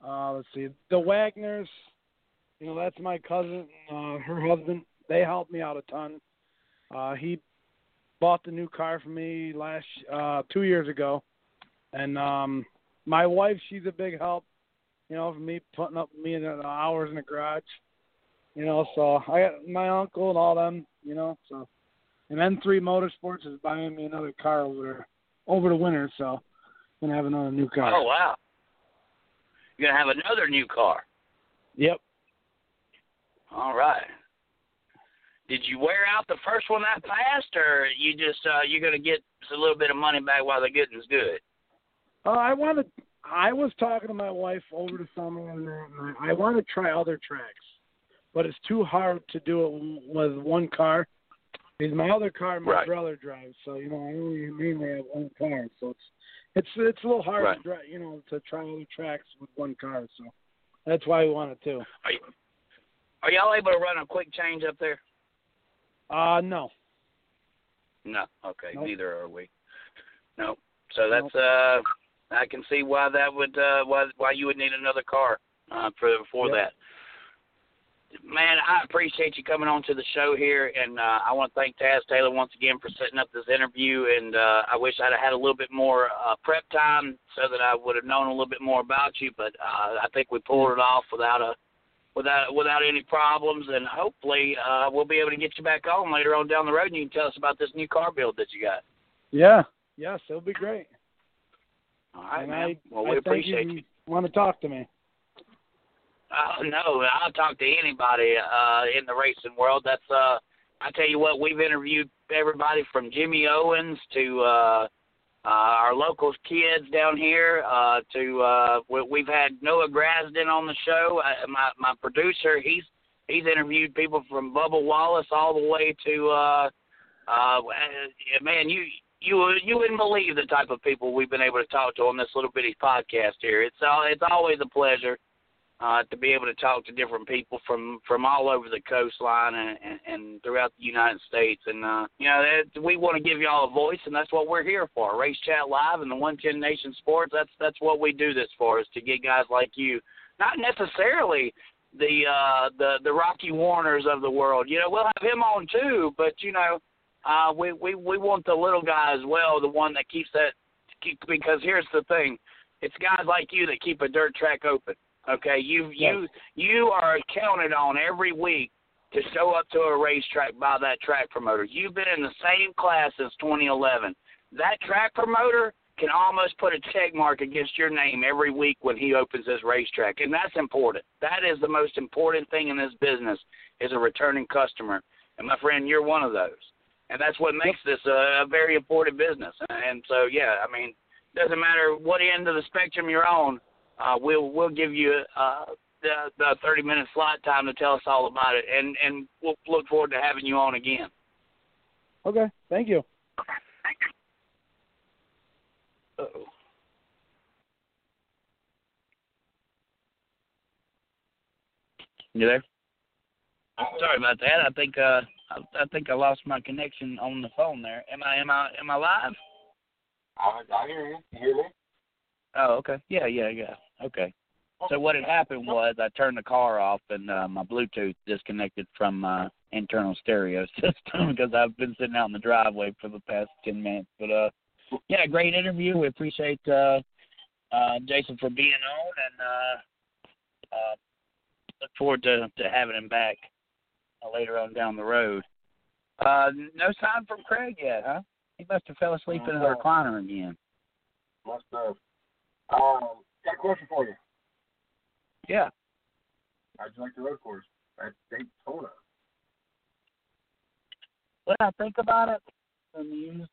uh, let's see. The Wagners, you know, that's my cousin, uh, her husband. They helped me out a ton. Uh, he bought the new car for me last uh, two years ago, and um, my wife, she's a big help. You know, for me putting up me in the hours in the garage. You know, so I got my uncle and all them. You know, so and N3 Motorsports is buying me another car over there, over the winter. So I'm gonna have another new car. Oh wow. You're gonna have another new car. Yep. All right. Did you wear out the first one that fast, or you just uh, you're gonna get a little bit of money back while the good getting's good? Uh, I want to. I was talking to my wife over the summer, and uh, I want to try other tracks, but it's too hard to do it with one car. Because my other car, my Right. brother drives, so you know I only mainly have one car, so it's it's it's a little hard Right. to drive, you know, to try other tracks with one car. So that's why we want it too. Are, you, are y'all able to run a quick change up there? Uh no. No. Okay. Nope. Neither are we. No. So that's uh, I can see why that would uh, why why you would need another car uh, for for Yep. that. Man, I appreciate you coming on to the show here, and uh, I want to thank Taz Taylor once again for setting up this interview. And uh, I wish I'd have had a little bit more uh, prep time so that I would have known a little bit more about you. But uh, I think we pulled it off without a without without any problems, and hopefully uh, we'll be able to get you back on later on down the road, and you can tell us about this new car build that you got. Yeah. Yes, it'll be great. All right, and man. I, well, I we think appreciate you you. want to talk to me. Oh no, I'll talk to anybody uh in the racing world. That's uh I tell you what, we've interviewed everybody from Jimmy Owens to uh uh our local kids down here uh to uh we, we've had Noah Gragson on the show. Uh, my my producer, he's he's interviewed people from Bubba Wallace all the way to uh uh man, you you you wouldn't believe the type of people we've been able to talk to on this little bitty podcast here. It's all it's always a pleasure uh, to be able to talk to different people from from all over the coastline and, and, and throughout the United States. And uh, you know, that, we want to give you all a voice, and that's what we're here for. Race Chat Live and the One Ten Nation Sports. That's that's what we do this for, is to get guys like you, not necessarily the uh, the the Rocky Warners of the world. You know, we'll have him on too, but you know, uh, we we we want the little guy as well, the one that keeps that. Keep, because here's the thing, it's guys like you that keep a dirt track open. Okay, you you you are counted on every week to show up to a racetrack by that track promoter. You've been in the same class since 2011. That track promoter can almost put a check mark against your name every week when he opens his racetrack, and that's important. That is the most important thing in this business is a returning customer. And my friend, you're one of those, and that's what makes this a, a very important business. And so, yeah, I mean, doesn't matter what end of the spectrum you're on uh, we'll we'll give you uh, the, the 30 minute slot time to tell us all about it, and and we'll look forward to having you on again. Okay, thank you. Uh-oh. You there? Sorry about that. I think uh I, I think I lost my connection on the phone there. Am I am I am I live? I, I hear you. You hear me? Oh, okay. Yeah, yeah, yeah. Okay. So what had happened was I turned the car off and uh, my Bluetooth disconnected from my internal stereo system because I've been sitting out in the driveway for the past ten minutes. But uh, yeah, great interview. We appreciate uh, uh, Jason for being on and uh, uh, look forward to to having him back later on down the road. Uh, no sign from Craig yet, huh? He must have fell asleep in the recliner again. Must have. Um, got a question for you. Yeah. How'd you like the road course at Daytona? what I think about it, amused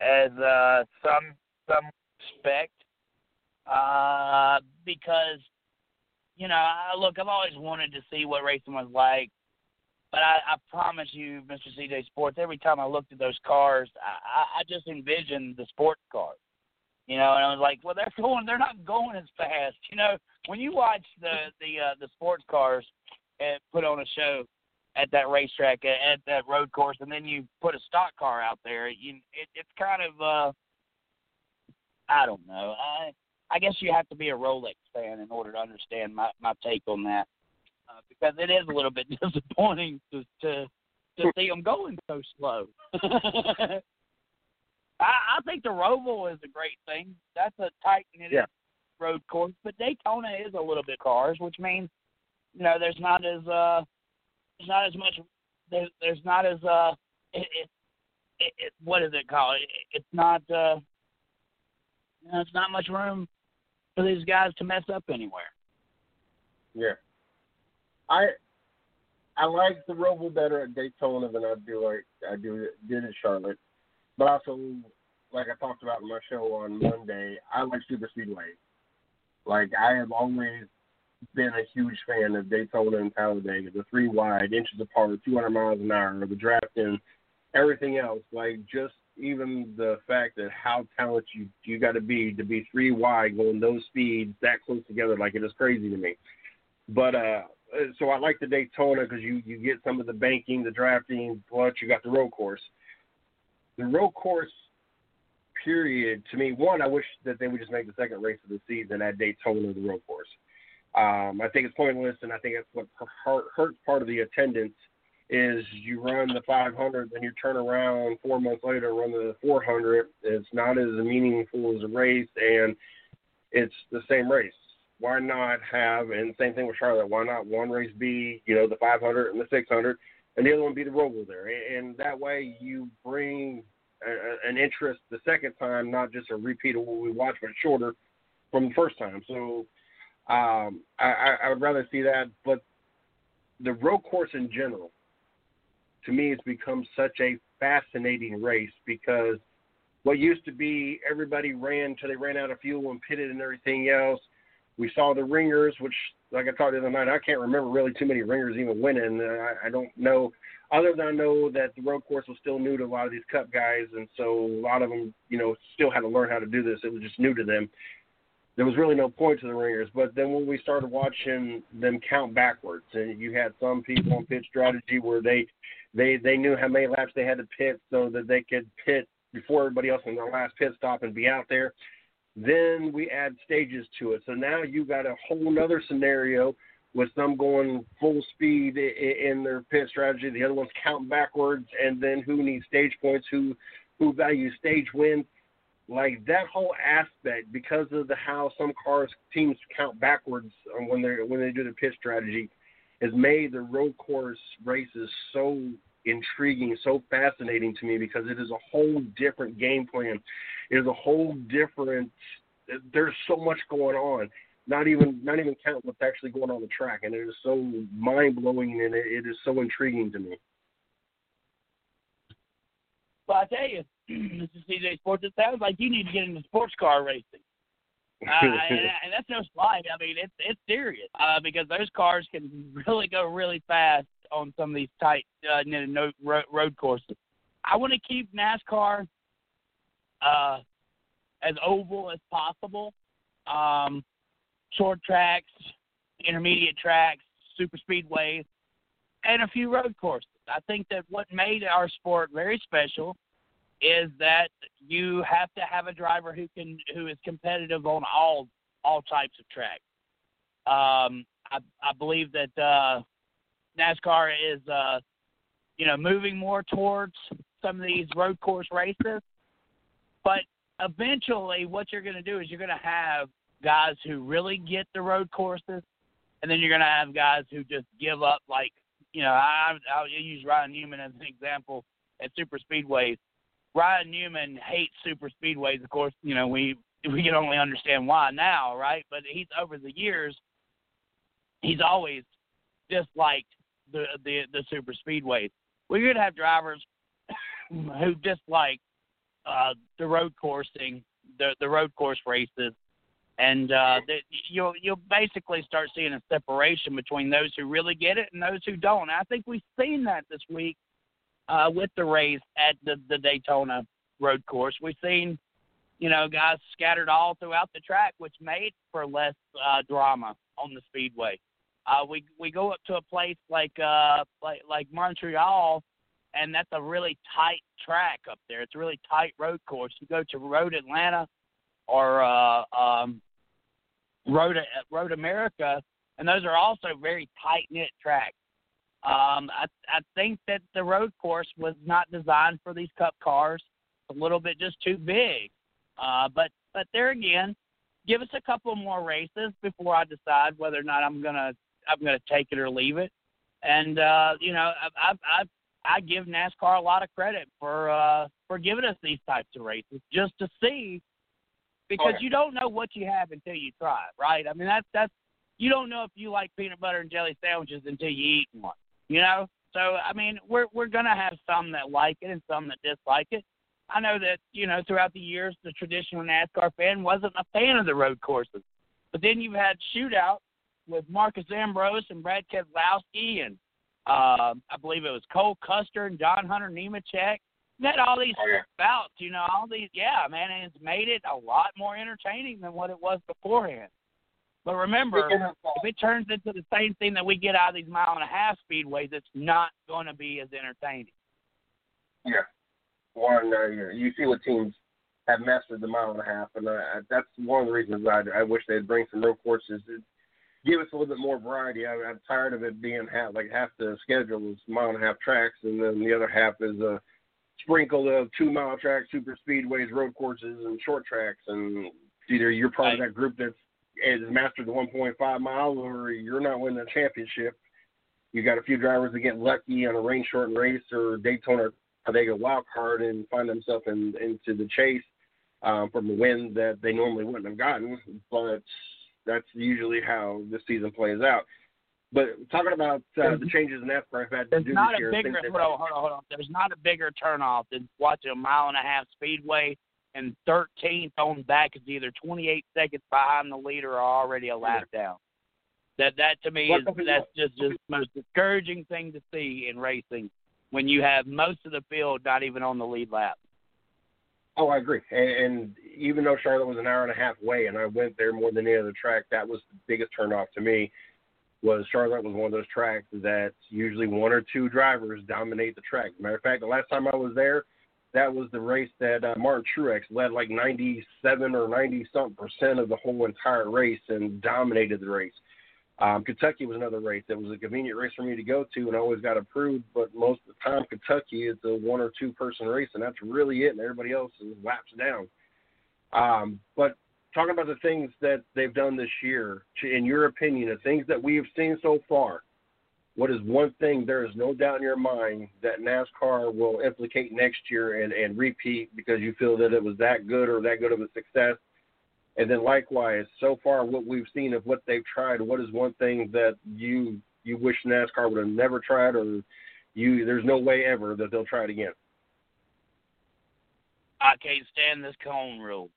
as uh, some some respect, uh, because you know, I, look, I've always wanted to see what racing was like, but I, I promise you, Mr. CJ Sports, every time I looked at those cars, I, I just envisioned the sports cars. You know, and I was like, well, they're going, they're not going as fast. You know, when you watch the the uh, the sports cars put on a show, at that racetrack at, at that road course, and then you put a stock car out there. You, it, it's kind of, uh, I don't know. I I guess you have to be a Rolex fan in order to understand my my take on that, uh, because it is a little bit disappointing to to to see them going so slow. I, I think the Roval is a great thing. That's a tight knitted Yeah. road course, but Daytona is a little bit cars, which means you know there's not as uh there's not as much there's there's not as uh it, it, it, it what is it called it, it's not uh you know, it's not much room for these guys to mess up anywhere Yeah. I I like the Roval better at Daytona than I do like I do did at Charlotte. But also like I talked about in my show on Monday, I like super speedway. Like I have always been a huge fan of Daytona and Talladega, the three wide, inches apart, two hundred miles an hour, the drafting, everything else. Like just even the fact that how talented you you got to be to be three wide going those speeds that close together, like it is crazy to me. But uh, so I like the Daytona because you you get some of the banking, the drafting, plus you got the road course. The road course period to me, one, I wish that they would just make the second race of the season at Daytona the road course. Um, I think it's pointless, and I think that's what hurt, hurts part of the attendance is you run the 500, then you turn around four months later run the 400. It's not as meaningful as a race, and it's the same race. Why not have, and same thing with Charlotte, why not one race be, you know, the 500 and the 600, and the other one be the Roval there? And that way you bring a, an interest the second time, not just a repeat of what we watched, but shorter from the first time. So um, I, I, I would rather see that. But the road course in general, to me, it's become such a fascinating race because what used to be everybody ran till they ran out of fuel and pitted and everything else. We saw the ringers, which, like I talked the other night, I can't remember really too many ringers even winning. Uh, I, I don't know, other than I know that the road course was still new to a lot of these Cup guys, and so a lot of them, you know, still had to learn how to do this. It was just new to them. There was really no point to the ringers. But then when we started watching them count backwards, and you had some people on pit strategy where they they they knew how many laps they had to pit so that they could pit before everybody else in their last pit stop and be out there. Then we add stages to it. So now you got a whole other scenario with some going full speed in their pit strategy, the other ones counting backwards, and then who needs stage points, who who values stage wins. Like that whole aspect, because of the how some cars teams count backwards when they when they do the pit strategy, has made the road course races so intriguing, so fascinating to me because it is a whole different game plan. It is a whole different. There's so much going on. Not even not even counting what's actually going on the track, and it is so mind blowing and it, it is so intriguing to me. well i tell you this is cj sports it sounds like you need to get into sports car racing uh, and, and that's no slight. I mean, it's it's serious uh, because those cars can really go really fast on some of these tight uh, no, road, road courses. I want to keep NASCAR uh, as oval as possible. Um, short tracks, intermediate tracks, super speedways, and a few road courses. I think that what made our sport very special is that you have to have a driver who can who is competitive on all all types of tracks. Um, I, I believe that uh, NASCAR is uh, you know moving more towards some of these road course races, but eventually what you're going to do is you're going to have guys who really get the road courses, and then you're going to have guys who just give up. Like you know, I, I'll use Ryan Newman as an example at super speedways Ryan Newman hates super speedways. Of course, you know we we can only understand why now, right? But he's over the years, he's always disliked the the the super speedways. We could have drivers who dislike uh, the road coursing, the the road course races, and uh, the, you'll you'll basically start seeing a separation between those who really get it and those who don't. I think we've seen that this week uh, with the race at the, the Daytona road course. We've seen, you know, guys scattered all throughout the track, which made for less uh, drama on the speedway. Uh, we we go up to a place like uh like like Montreal, and that's a really tight track up there. It's a really tight road course. You go to Road Atlanta or uh, um, Road Road America, and those are also very tight knit tracks. Um, I, I think that the road course was not designed for these Cup cars. It's a little bit just too big. Uh, but but there again, give us a couple more races before I decide whether or not I'm gonna I'm gonna take it or leave it. And uh, you know, I, I I I give NASCAR a lot of credit for uh, for giving us these types of races just to see because you don't know what you have until you try it, right? I mean that's that's you don't know if you like peanut butter and jelly sandwiches until you eat one. You know, so I mean, we're we're gonna have some that like it and some that dislike it. I know that you know throughout the years, the traditional NASCAR fan wasn't a fan of the road courses, but then you've had shootouts with Marcos Ambrose and Brad Keselowski and uh, I believe it was Cole Custer and John Hunter Nemechek. You had all these oh, bouts, you know, all these, yeah, man, and it's made it a lot more entertaining than what it was beforehand. But remember, if it turns into the same thing that we get out of these mile and a half speedways, it's not going to be as entertaining. Yeah, one uh, you see what teams have mastered the mile and a half, and uh, that's one of the reasons I, I wish they'd bring some road courses. Give us a little bit more variety. I, I'm tired of it being half like half the schedule is mile and a half tracks, and then the other half is a sprinkle of two mile tracks, super speedways, road courses, and short tracks. And either you're part of that group that's has mastered the 1.5 mile, or you're not winning the championship. You got a few drivers that get lucky on a rain shortened race or Daytona they go wild card and find themselves in, into the chase um, from a win that they normally wouldn't have gotten. But that's usually how the season plays out. But talking about uh, the changes in NASCAR have had to do not this year. A bigger, hold on, hold on, hold on. There's not a bigger turnoff than watching a mile and a half speedway and 13th on back is either 28 seconds behind the leader or already a lap down. That that to me is that's just just the most discouraging thing to see in racing when you have most of the field not even on the lead lap. Oh, I agree. And, and even though Charlotte was an hour and a half away, and I went there more than any other track, that was the biggest turnoff to me. Was Charlotte was one of those tracks that usually one or two drivers dominate the track. Matter of fact, the last time I was there, that was the race that uh, Martin Truex led like 97 or 90 something percent of the whole entire race and dominated the race. Um, Kentucky was another race that was a convenient race for me to go to, and I always got approved. But most of the time, Kentucky is a one or two person race, and that's really it, and everybody else is laps down. Um, but talking about the things that they've done this year, in your opinion, the things that we have seen so far, what is one thing there is no doubt in your mind that NASCAR will implicate next year and, and repeat because you feel that it was that good or that good of a success? And then likewise, so far what we've seen of what they've tried, what is one thing that you you wish NASCAR would have never tried or you there's no way ever that they'll try it again? I can't stand this cone rule.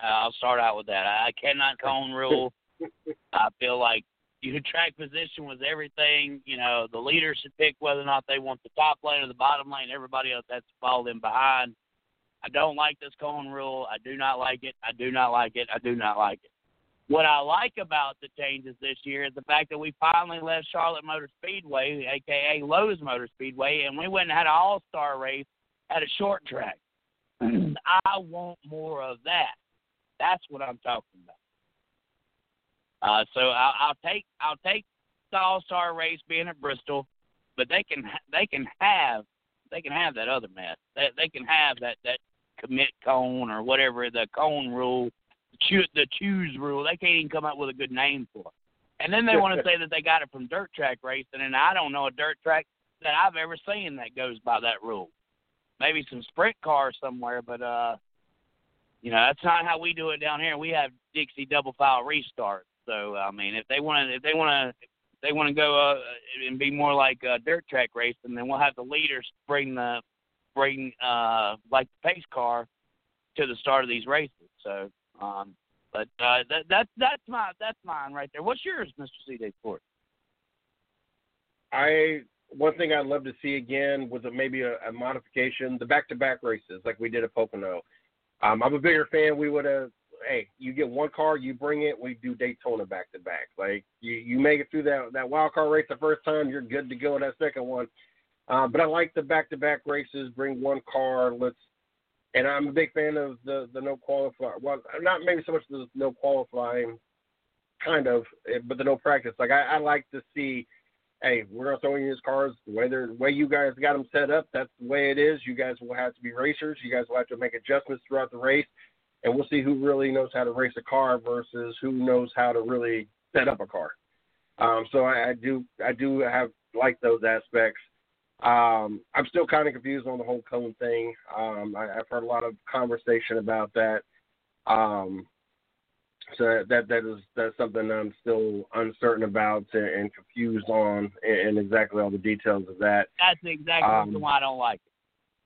I'll start out with that. I cannot cone rule. I feel like your track position was everything. You know, the leader should pick whether or not they want the top lane or the bottom lane. Everybody else has to follow them behind. I don't like this cone rule. I do not like it. I do not like it. I do not like it. What I like about the changes this year is the fact that we finally left Charlotte Motor Speedway, aka Lowe's Motor Speedway, and we went and had an all star race at a short track. Mm-hmm. I want more of that. That's what I'm talking about. Uh, so I'll, I'll take I'll take the All Star race being at Bristol, but they can they can have they can have that other mess. They they can have that that commit cone or whatever the cone rule, choose the choose rule. They can't even come up with a good name for it. And then they want to say that they got it from dirt track racing, and I don't know a dirt track that I've ever seen that goes by that rule. Maybe some sprint cars somewhere, but uh, you know that's not how we do it down here. We have Dixie double file restart. So I mean, if they want to, if they want to, they want to go uh, and be more like uh, dirt track racing, then we'll have the leaders bring the bring uh, like the pace car to the start of these races. So, um, but uh, that that's that's my that's mine right there. What's yours, Mr. C. Sport? I one thing I'd love to see again was a, maybe a, a modification, the back-to-back races like we did at Pocono. Um, I'm a bigger fan. We would have hey, you get one car, you bring it, we do Daytona back to back. Like you, you make it through that that wild card race the first time, you're good to go that second one. Um, but I like the back to back races. Bring one car. Let's. And I'm a big fan of the the no qualify. Well, not maybe so much the no qualifying, kind of, eh, but the no practice. Like I, I like to see. Hey, we're gonna throw you these cars the way they're the way you guys got them set up. That's the way it is. You guys will have to be racers. You guys will have to make adjustments throughout the race and we'll see who really knows how to race a car versus who knows how to really set up a car. Um, so I, I do I do have like those aspects. Um, I'm still kind of confused on the whole cone thing. Um, I, have heard a lot of conversation about that. Um, so that that is that's something I'm still uncertain about and, confused on, and, and, exactly all the details of that. That's exactly um, why I don't like it.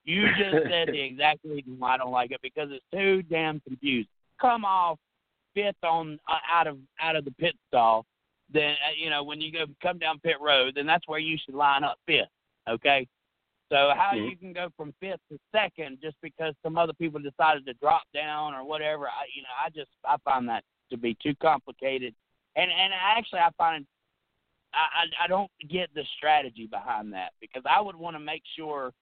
You just said the exact reason why I don't like it because it's too damn confused. Come off fifth on uh, out of out of the pit stall, then uh, you know when you go come down pit road, then that's where you should line up fifth. Okay. So how mm-hmm. you can go from fifth to second just because some other people decided to drop down or whatever, I you know I just I find that to be too complicated, and and actually I find I I, I don't get the strategy behind that because I would want to make sure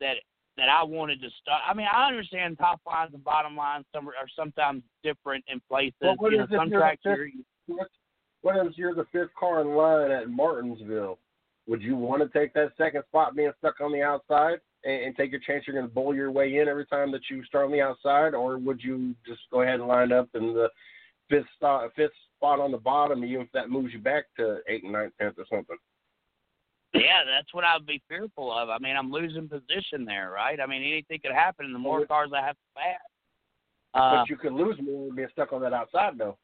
that that I wanted to start. I mean, I understand top lines and bottom lines some are sometimes different in places. Well, what you know, some tracks what, what if you're the fifth car in line at Martinsville? Would you want to take that second spot being stuck on the outside and, and take your chance you're going to bowl your way in every time that you start on the outside, or would you just go ahead and line up in the fifth spot, fifth spot on the bottom, even if that moves you back to eighth and ninth, tenth, or something? Yeah, that's what I would be fearful of. I mean, I'm losing position there, right? I mean, anything could happen. And the more cars I have to pass. Uh, but you could lose more being stuck on that outside, though.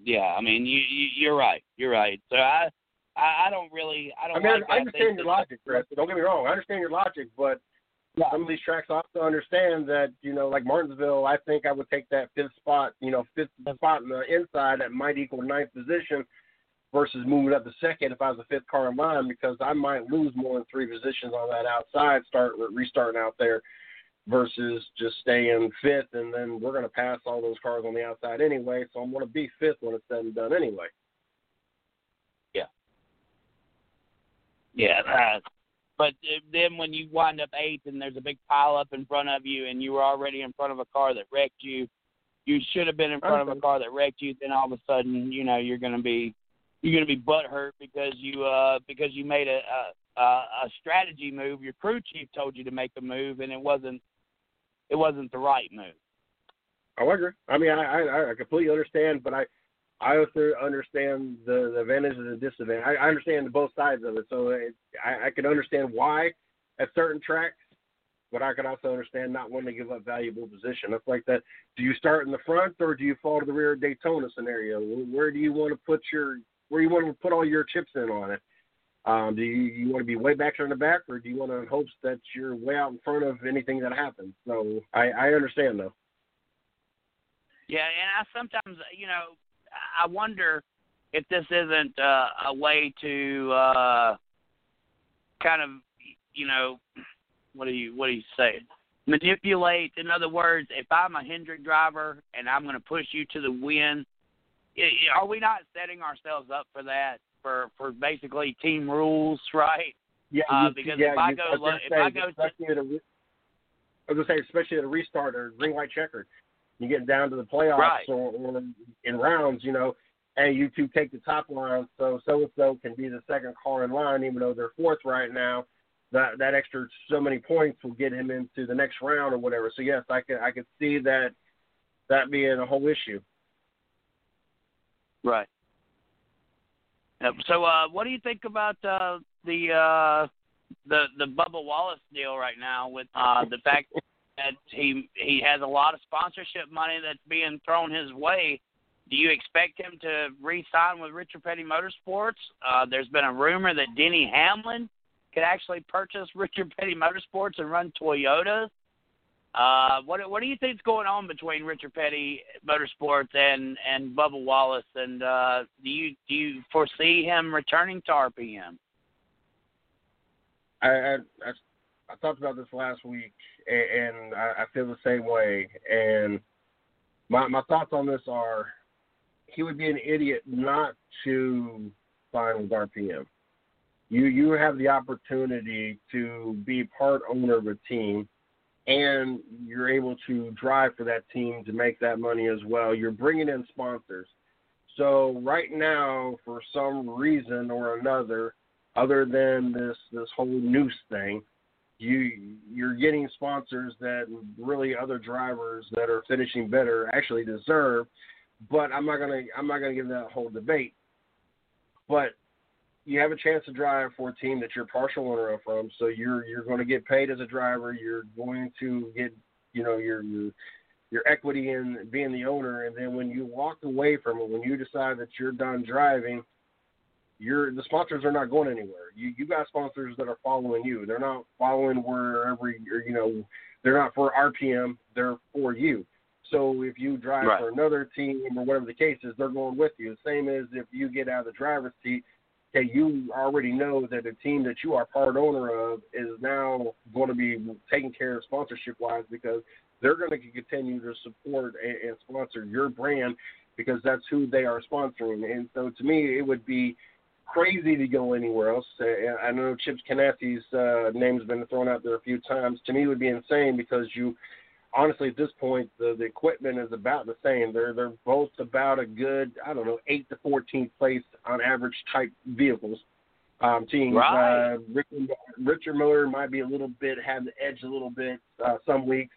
Yeah, I mean, you, you you're right. You're right. So I I, I don't really I don't. I mean, like I understand your logic, Chris. Don't get me wrong. I understand your logic, but yeah. some of these tracks I also understand that you know, like Martinsville, I think I would take that fifth spot, you know, fifth spot in the inside that might equal ninth position versus moving up to second if I was a fifth car in line because I might lose more than three positions on that outside start restarting out there versus just staying fifth and then we're going to pass all those cars on the outside anyway so I'm going to be fifth when it's said and done anyway. Yeah. Yeah, uh, but then when you wind up eighth and there's a big pile up in front of you and you were already in front of a car that wrecked you, you should have been in front of a car that wrecked you. Then all of a sudden, you know, you're going to be you're going to be butthurt because you uh because you made a, a a strategy move. Your crew chief told you to make a move, and it wasn't it wasn't the right move. I agree. I mean, I I, I completely understand, but I I also understand the, the advantages and disadvantages. I, I understand both sides of it, so it, I, I can understand why at certain tracks, but I can also understand not wanting to give up valuable position. It's like that. Do you start in the front or do you fall to the rear Daytona scenario? Where do you want to put your where you want to put all your chips in on it. Um, do you, you want to be way back in the back, or do you want to hopes that you're way out in front of anything that happens? So I, I understand though. Yeah, and I sometimes, you know, I wonder if this isn't uh, a way to uh, kind of, you know, what do you what do you say? Manipulate. In other words, if I'm a Hendrick driver and I'm going to push you to the win, are we not setting ourselves up for that? For for basically team rules, right? Yeah, uh, because yeah, if I you, go, I was if say, I go, especially to, at a, I was gonna say, especially at a restart or green white checkered, you get down to the playoffs Right. or, or in rounds, you know, and you two take the top line, so so and so can be the second car in line, even though they're fourth right now. That that extra so many points will get him into the next round or whatever. So yes, I could I could see that that being a whole issue. Right. So, uh, what do you think about uh, the uh, the the Bubba Wallace deal right now? With uh, the fact that he he has a lot of sponsorship money that's being thrown his way. Do you expect him to re-sign with Richard Petty Motorsports? Uh, there's been a rumor that Denny Hamlin could actually purchase Richard Petty Motorsports and run Toyota. Uh, what what do you think's going on between Richard Petty Motorsports and and Bubba Wallace? And uh, do you do you foresee him returning to RPM? I I, I, I talked about this last week, and, and I, I feel the same way. And my my thoughts on this are, he would be an idiot not to sign with RPM. You you have the opportunity to be part owner of a team, and you're able to drive for that team to make that money as well. You're bringing in sponsors. So right now, for some reason or another, other than this this whole noose thing, you you're getting sponsors that really other drivers that are finishing better actually deserve. But I'm not gonna I'm not gonna give that whole debate. But you have a chance to drive for a team that you're partial owner of from, so you're you're going to get paid as a driver. You're going to get you know your your your equity in being the owner, and then when you walk away from it, when you decide that you're done driving, you're the sponsors are not going anywhere. You you got sponsors that are following you. They're not following wherever you're, you know they're not for RPM. They're for you. So if you drive Right. for another team or whatever the case is, they're going with you. The same as if you get out of the driver's seat, okay, you already know that the team that you are part owner of is now going to be taken care of sponsorship wise because they're going to continue to support and, and sponsor your brand because that's who they are sponsoring. And so to me, it would be crazy to go anywhere else. I know Chip Ganassi's uh, name's been thrown out there a few times. To me, it would be insane because you, honestly, at this point, the the equipment is about the same. They're they're both about a good, I don't know, eight to fourteen place on average type vehicles. Um, teams. Right. Uh, Richard, Richard Miller might be a little bit have the edge a little bit uh, some weeks.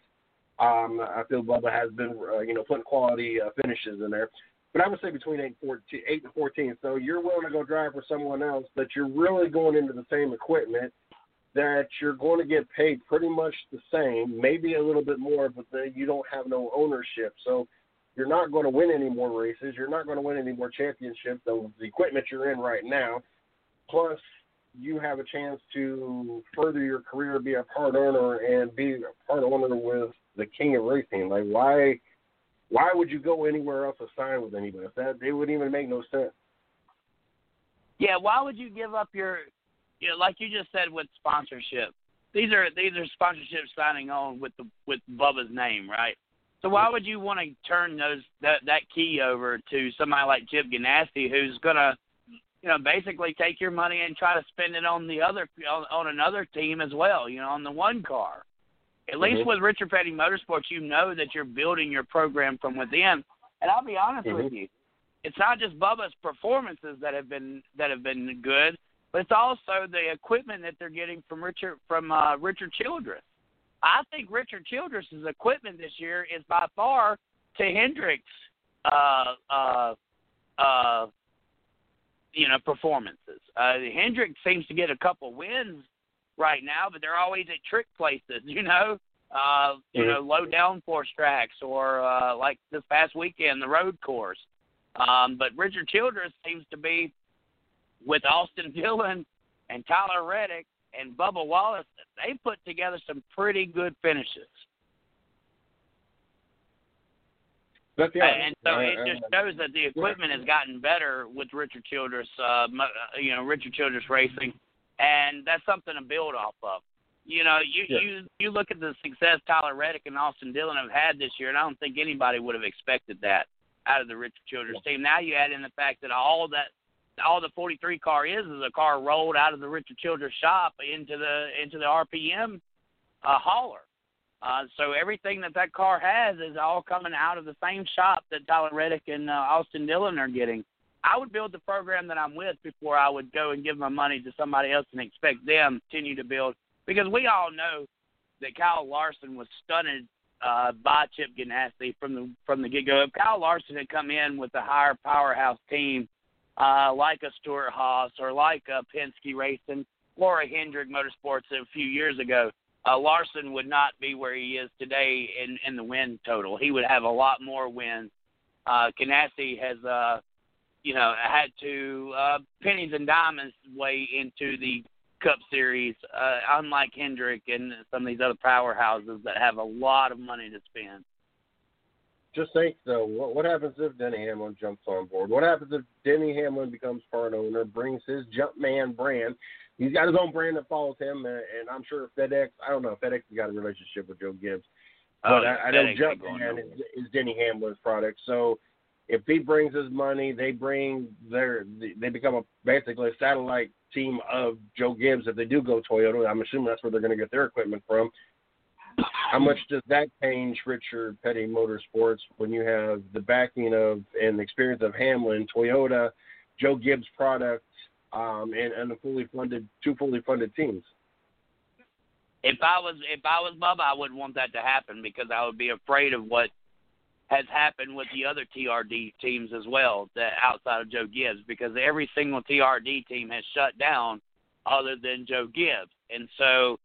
Um, I feel Bubba has been, uh, you know, putting quality uh, finishes in there. But I would say between eight and, 14, eight and 14. So you're willing to go drive for someone else, but you're really going into the same equipment that you're going to get paid pretty much the same, maybe a little bit more, but then you don't have no ownership. So you're not going to win any more races. You're not going to win any more championships. The, the equipment you're in right now, plus you have a chance to further your career, be a part owner, and be a part owner with the king of racing. Like why? Why would you go anywhere else to sign with anybody? That it wouldn't even make no sense. Yeah, why would you give up your, you know, like you just said with sponsorship? These are these are sponsorships signing on with the with Bubba's name, right? So why would you want to turn those that that key over to somebody like Chip Ganassi, who's gonna, you know, basically take your money and try to spend it on the other on, on another team as well, you know, on the one car. At least Mhm. with Richard Petty Motorsports, you know that you're building your program from within. And I'll be honest with Mhm. you, it's not just Bubba's performances that have been that have been good, but it's also the equipment that they're getting from Richard from uh, Richard Childress. I think Richard Childress's equipment this year is by far to Hendrick's uh, uh, uh, you know performances. Uh, Hendrick seems to get a couple wins right now, but they're always at trick places. You know, uh, you know, low downforce tracks or uh, like this past weekend, the road course. Um, but Richard Childress seems to be with Austin Dillon and Tyler Reddick and Bubba Wallace, they put together some pretty good finishes. That's the and so it just uh, shows that the equipment has gotten better with Richard Childress, uh, uh, you know, Richard Childress Racing, and that's something to build off of. You know, you Yeah. you you look at the success Tyler Reddick and Austin Dillon have had this year, and I don't think anybody would have expected that out of the Richard Childress team. Now you add in the fact that all that all the 43 car is is a car rolled out of the Richard Childress shop into the into the RPM uh, hauler. Uh, so everything that that car has is all coming out of the same shop that Tyler Reddick and uh, Austin Dillon are getting. I would build the program that I'm with before I would go and give my money to somebody else and expect them to continue to build because we all know that Kyle Larson was stunned uh, by Chip Ganassi from the from the get go. If Kyle Larson had come in with a higher powerhouse team uh, like a Stewart-Haas or like a Penske Racing or a Hendrick Motorsports a few years ago, uh, Larson would not be where he is today in in the win total. He would have a lot more wins. Uh, Ganassi has uh, you know had to uh, pennies and diamonds way into the Cup Series, uh, unlike Hendrick and some of these other powerhouses that have a lot of money to spend. Just think though, what, what happens if Denny Hamlin jumps on board? What happens if Denny Hamlin becomes part owner, brings his Jumpman brand? He's got his own brand that follows him, and, and I'm sure FedEx. I don't know. FedEx has got a relationship with Joe Gibbs, but Oh, I, I know Jumpman is, is Denny Hamlin's product. So if he brings his money, they bring their they become a basically a satellite team of Joe Gibbs. If they do go Toyota, I'm assuming that's where they're going to get their equipment from. How much does that change Richard Petty Motorsports when you have the backing of and the experience of Hamlin, Toyota, Joe Gibbs product, um, and, and a fully funded two fully funded teams? If I was if I was Bubba, I wouldn't want that to happen because I would be afraid of what has happened with the other TRD teams as well, that outside of Joe Gibbs, because every single TRD team has shut down other than Joe Gibbs, and so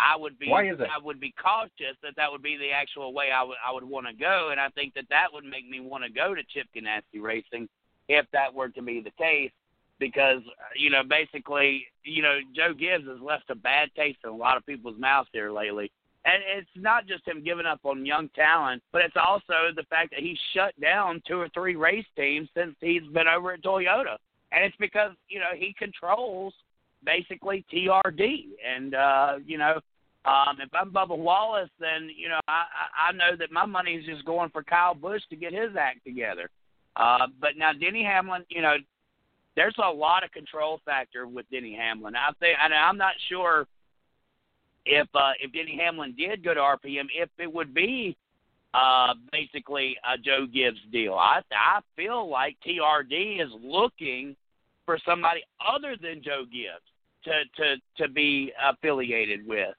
I would be Why is that? I would be cautious that that would be the actual way I would I would want to go, and I think that that would make me want to go to Chip Ganassi Racing if that were to be the case, because uh, you know basically you know Joe Gibbs has left a bad taste in a lot of people's mouths here lately. And it's not just him giving up on young talent, but it's also the fact that he's shut down two or three race teams since he's been over at Toyota. And it's because, you know, he controls basically TRD. And, uh, you know, um, if I'm Bubba Wallace, then, you know, I, I know that my money is just going for Kyle Busch to get his act together. Uh, but now Denny Hamlin, you know, there's a lot of control factor with Denny Hamlin. I think, and I'm not sure if uh, if Denny Hamlin did go to RPM, if it would be uh, basically a Joe Gibbs deal. I I feel like TRD is looking for somebody other than Joe Gibbs to to to be affiliated with.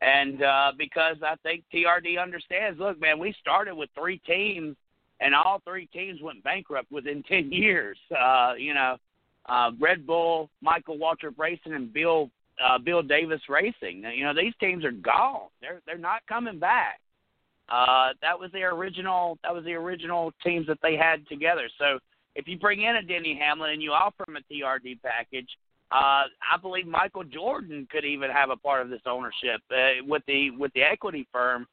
And uh, because I think TRD understands, look, man, we started with three teams, and all three teams went bankrupt within ten years. Uh, you know, uh, Red Bull, Michael Waltrip Racing, and Bill uh, Bill Davis Racing. You know, these teams are gone. They're they're not coming back. Uh, that was their original. That was the original teams that they had together. So if you bring in a Denny Hamlin and you offer him a TRD package, uh, I believe Michael Jordan could even have a part of this ownership uh, with the with the equity firm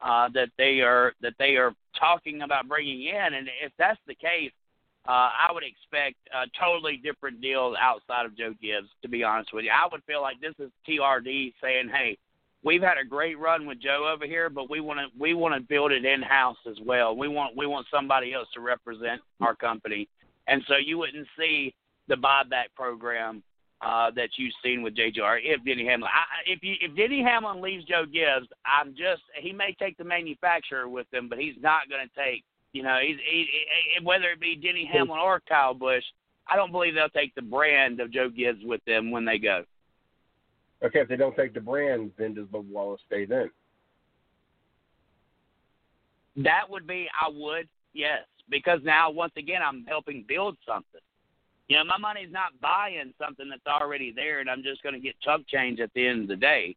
uh, that they are that they are talking about bringing in. And if that's the case, uh, I would expect a totally different deal outside of Joe Gibbs. To be honest with you, I would feel like this is TRD saying, "Hey, we've had a great run with Joe over here, but we want to we want to build it in house as well. We want we want somebody else to represent our company." And so you wouldn't see the buyback program uh, that you've seen with JJR if Denny Hamlin. I, if you if Denny Hamlin leaves Joe Gibbs, I'm just he may take the manufacturer with him, but he's not going to take you know he's he, he, whether it be Denny Hamlin or Kyle Busch. I don't believe they'll take the brand of Joe Gibbs with them when they go. Okay, if they don't take the brand, then does Bubba Wallace stay then? That would be I would yes because now once again I'm helping build something. You know, my money's not buying something that's already there, and I'm just going to get chump change at the end of the day.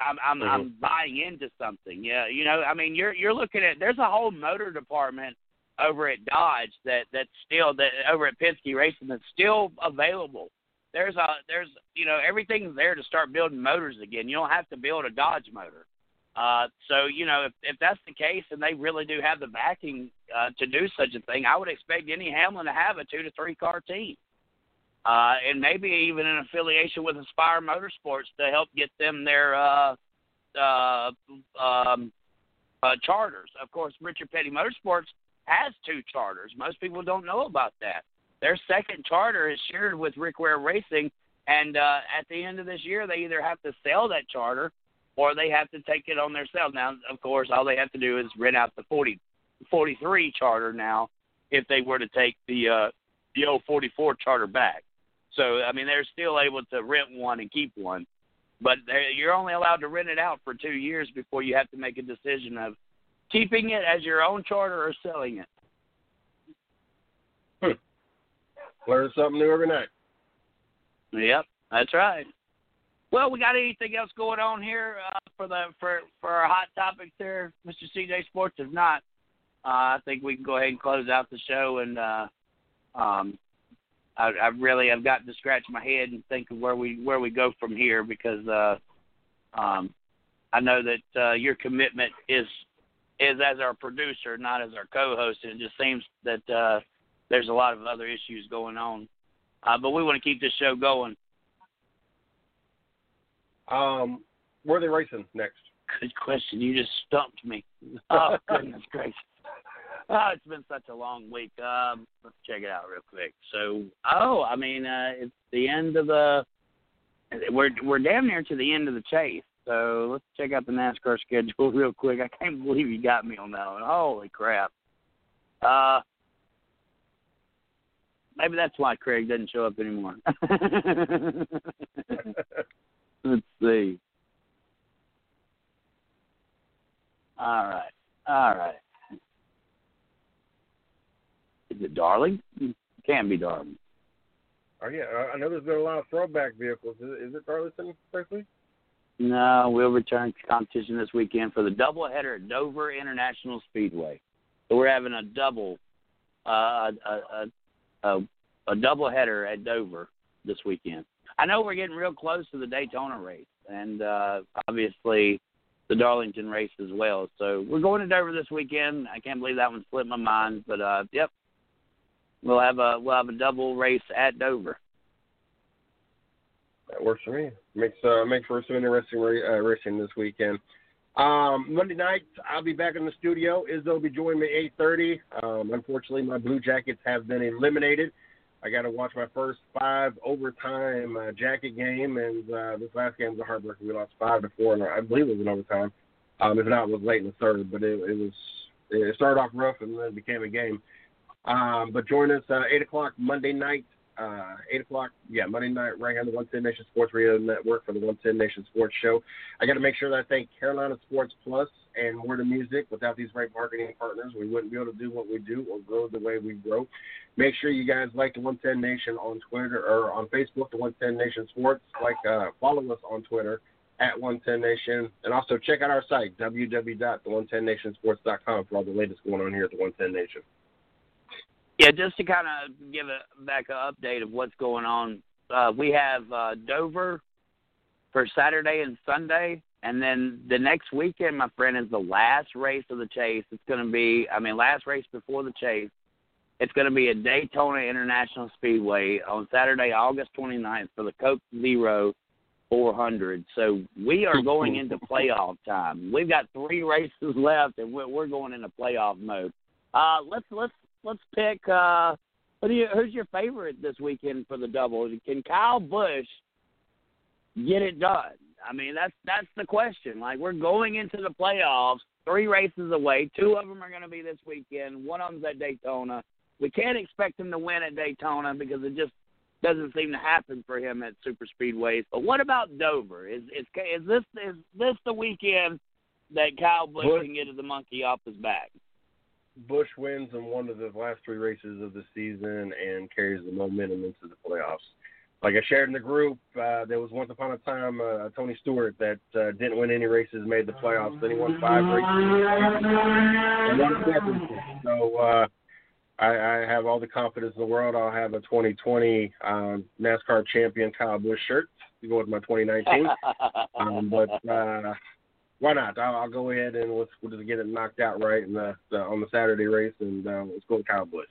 I'm I'm, Mhm. I'm buying into something. Yeah, you know, I mean, you're you're looking at there's a whole motor department over at Dodge that that's still that over at Penske Racing that's still available there's a there's you know everything's there to start building motors again. You don't have to build a Dodge motor. Uh, so you know if if that's the case and they really do have the backing uh, to do such a thing, I would expect Denny Hamlin to have a two to three car team, uh, and maybe even an affiliation with Spire Motorsports to help get them their uh, uh, um, uh, charters. Of course, Richard Petty Motorsports has two charters. Most people don't know about that. Their second charter is shared with Rick Ware Racing, and uh, at the end of this year, they either have to sell that charter or they have to take it on their themselves. Now, of course, all they have to do is rent out the 40, 43 charter now if they were to take the uh, the old 44 charter back. So, I mean, they're still able to rent one and keep one, but you're only allowed to rent it out for two years before you have to make a decision of keeping it as your own charter or selling it. Hmm. Learn something new every night. Yep, that's right. Well, we got anything else going on here uh, for the for for our hot topics there, Mr. CJ Sports? If not, uh, I think we can go ahead and close out the show. And uh, um, I, I really have got to scratch my head and think of where we where we go from here because uh, um, I know that uh, your commitment is is as our producer, not as our co-host. And it just seems that uh, there's a lot of other issues going on. Uh, but we want to keep this show going. Um, where are they racing next? Good question. You just stumped me. Oh goodness gracious. Oh, it's been such a long week. Um, let's check it out real quick. So, oh, I mean, uh, it's the end of the. We're we're damn near to the end of the chase. So let's check out the NASCAR schedule real quick. I can't believe you got me on that one. Holy crap. Uh, maybe that's why Craig doesn't show up anymore. let's see. All right. All right. Is it Darling? It can be Darling. Oh yeah, I know there's been a lot of throwback vehicles. Is it, is it Darlington, Berkeley? No, we'll return to competition this weekend for the doubleheader at Dover International Speedway. So we're having a double, uh, a, a, a, a double header at Dover this weekend. I know we're getting real close to the Daytona race, and uh, obviously the Darlington race as well. So we're going to Dover this weekend. I can't believe that one slipped my mind, but uh, yep, we'll have a we'll have a double race at Dover. That works for me. Makes uh, makes for some interesting uh, racing this weekend. Um, Monday night, I'll be back in the studio. Izzo will be joining me at 8.30. Um, unfortunately, my Blue Jackets have been eliminated. I got to watch my first five overtime uh, jacket game, and uh, this last game was a heartbreaker. We lost five to four, and I believe it was in overtime. Um, if not, it was late in the third, but it, it was it started off rough and then it became a game. Um, but join us uh, eight o'clock Monday night uh, 8 o'clock, yeah, Monday night, right on the 110 Nation Sports Radio Network for the 110 Nation Sports Show. I got to make sure that I thank Carolina Sports Plus and Word of Music. Without these great marketing partners, we wouldn't be able to do what we do or grow the way we grow. Make sure you guys like the 110 Nation on Twitter or on Facebook, the 110 Nation Sports. Like, uh, follow us on Twitter at 110 Nation, and also check out our site www.the110nationsports.com for all the latest going on here at the 110 Nation. Yeah, just to kind of give a back an update of what's going on. Uh, we have uh, Dover for Saturday and Sunday, and then the next weekend, my friend, is the last race of the chase. It's going to be, I mean, last race before the chase. It's going to be at Daytona International Speedway on Saturday, August 29th for the Coke Zero 400. So we are going into playoff time. We've got three races left, and we're, we're going into playoff mode. Uh, let's let's let's pick. Uh, who do you, who's your favorite this weekend for the double? Can Kyle Busch get it done? I mean, that's that's the question. Like we're going into the playoffs, three races away. Two of them are going to be this weekend. One of them's at Daytona. We can't expect him to win at Daytona because it just doesn't seem to happen for him at super speedways. But what about Dover? Is is is this is this the weekend that Kyle Busch can get the monkey off his back? Busch wins in one of the last three races of the season and carries the momentum into the playoffs. Like I shared in the group, uh, there was once upon a time uh, Tony Stewart that uh, didn't win any races, made the playoffs. Then he won five races and won championship. So uh, I, I have all the confidence in the world. I'll have a 2020 um, NASCAR champion Kyle Busch shirt to go with my 2019. um, but uh, why not? I'll, I'll go ahead and let's, we'll just get it knocked out right in the, the on the Saturday race, and uh, let's go with Kyle Busch.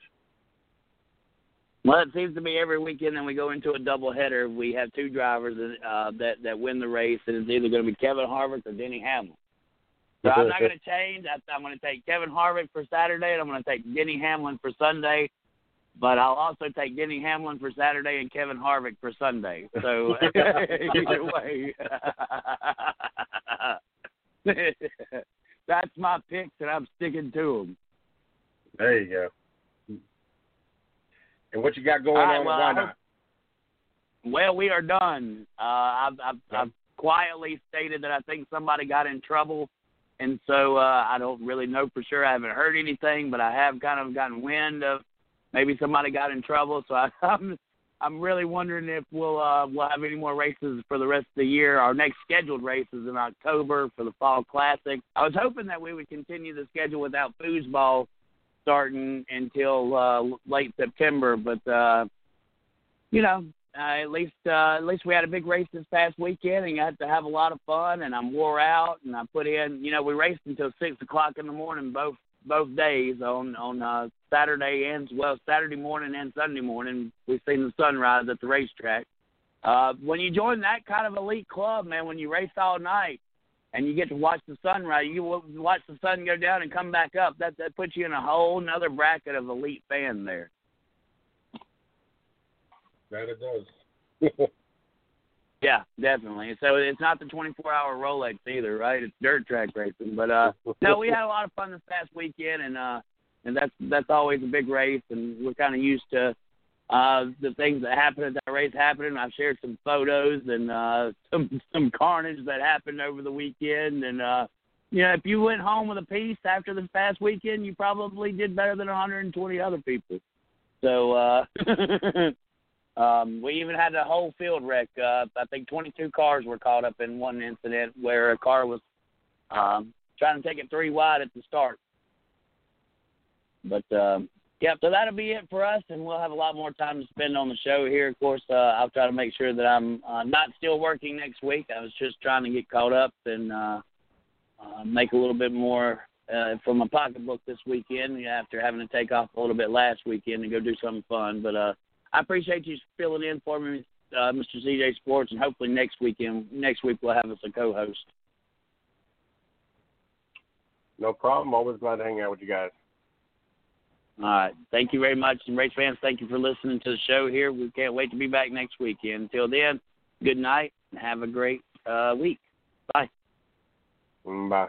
Well, it seems to be every weekend, that we go into a doubleheader. We have two drivers uh, that that win the race, and it's either going to be Kevin Harvick or Denny Hamlin. So I'm not going to change. I'm going to take Kevin Harvick for Saturday, and I'm going to take Denny Hamlin for Sunday. But I'll also take Denny Hamlin for Saturday and Kevin Harvick for Sunday. So either way, that's my picks, and I'm sticking to them. There you go. And what you got going right, on? Well, why not? Well, we are done. Uh, I've, I've, I've quietly stated that I think somebody got in trouble, and so uh, I don't really know for sure. I haven't heard anything, but I have kind of gotten wind of maybe somebody got in trouble. So I, I'm I'm really wondering if we'll uh, we'll have any more races for the rest of the year. Our next scheduled race is in October for the Fall Classic. I was hoping that we would continue the schedule without foosball starting until uh, late September. But uh, you know, uh, at least uh, at least we had a big race this past weekend and got to have a lot of fun. And I'm wore out, and I put in. You know, we raced until six o'clock in the morning both both days on on uh, Saturday and well Saturday morning and Sunday morning. We've seen the sunrise at the racetrack. Uh, when you join that kind of elite club, man, when you race all night, and you get to watch the sunrise. You watch the sun go down and come back up. That that puts you in a whole another bracket of elite fan there. That it does. yeah, definitely. So it's not the 24-hour Rolex either, right? It's dirt track racing. But uh, no, we had a lot of fun this past weekend, and uh, and that's that's always a big race, and we're kind of used to uh, the things that happened at that race happening. I've shared some photos and uh, some some carnage that happened over the weekend. And uh, you know, if you went home with a piece after this past weekend, you probably did better than 120 other people. So uh, um, we even had a whole field wreck. Uh, I think 22 cars were caught up in one incident where a car was um, trying to take it three wide at the start. But um, Yep, so that'll be it for us, and we'll have a lot more time to spend on the show here. Of course, uh, I'll try to make sure that I'm uh, not still working next week. I was just trying to get caught up and uh, uh, make a little bit more uh, from my pocketbook this weekend after having to take off a little bit last weekend and go do something fun. But uh, I appreciate you filling in for me, uh, Mr. CJ Sports, and hopefully next weekend, next week we'll have us a co-host. No problem. Always glad to hang out with you guys. All right. Thank you very much. And race fans, thank you for listening to the show here. We can't wait to be back next weekend. Until then, good night and have a great uh, week. Bye. Bye.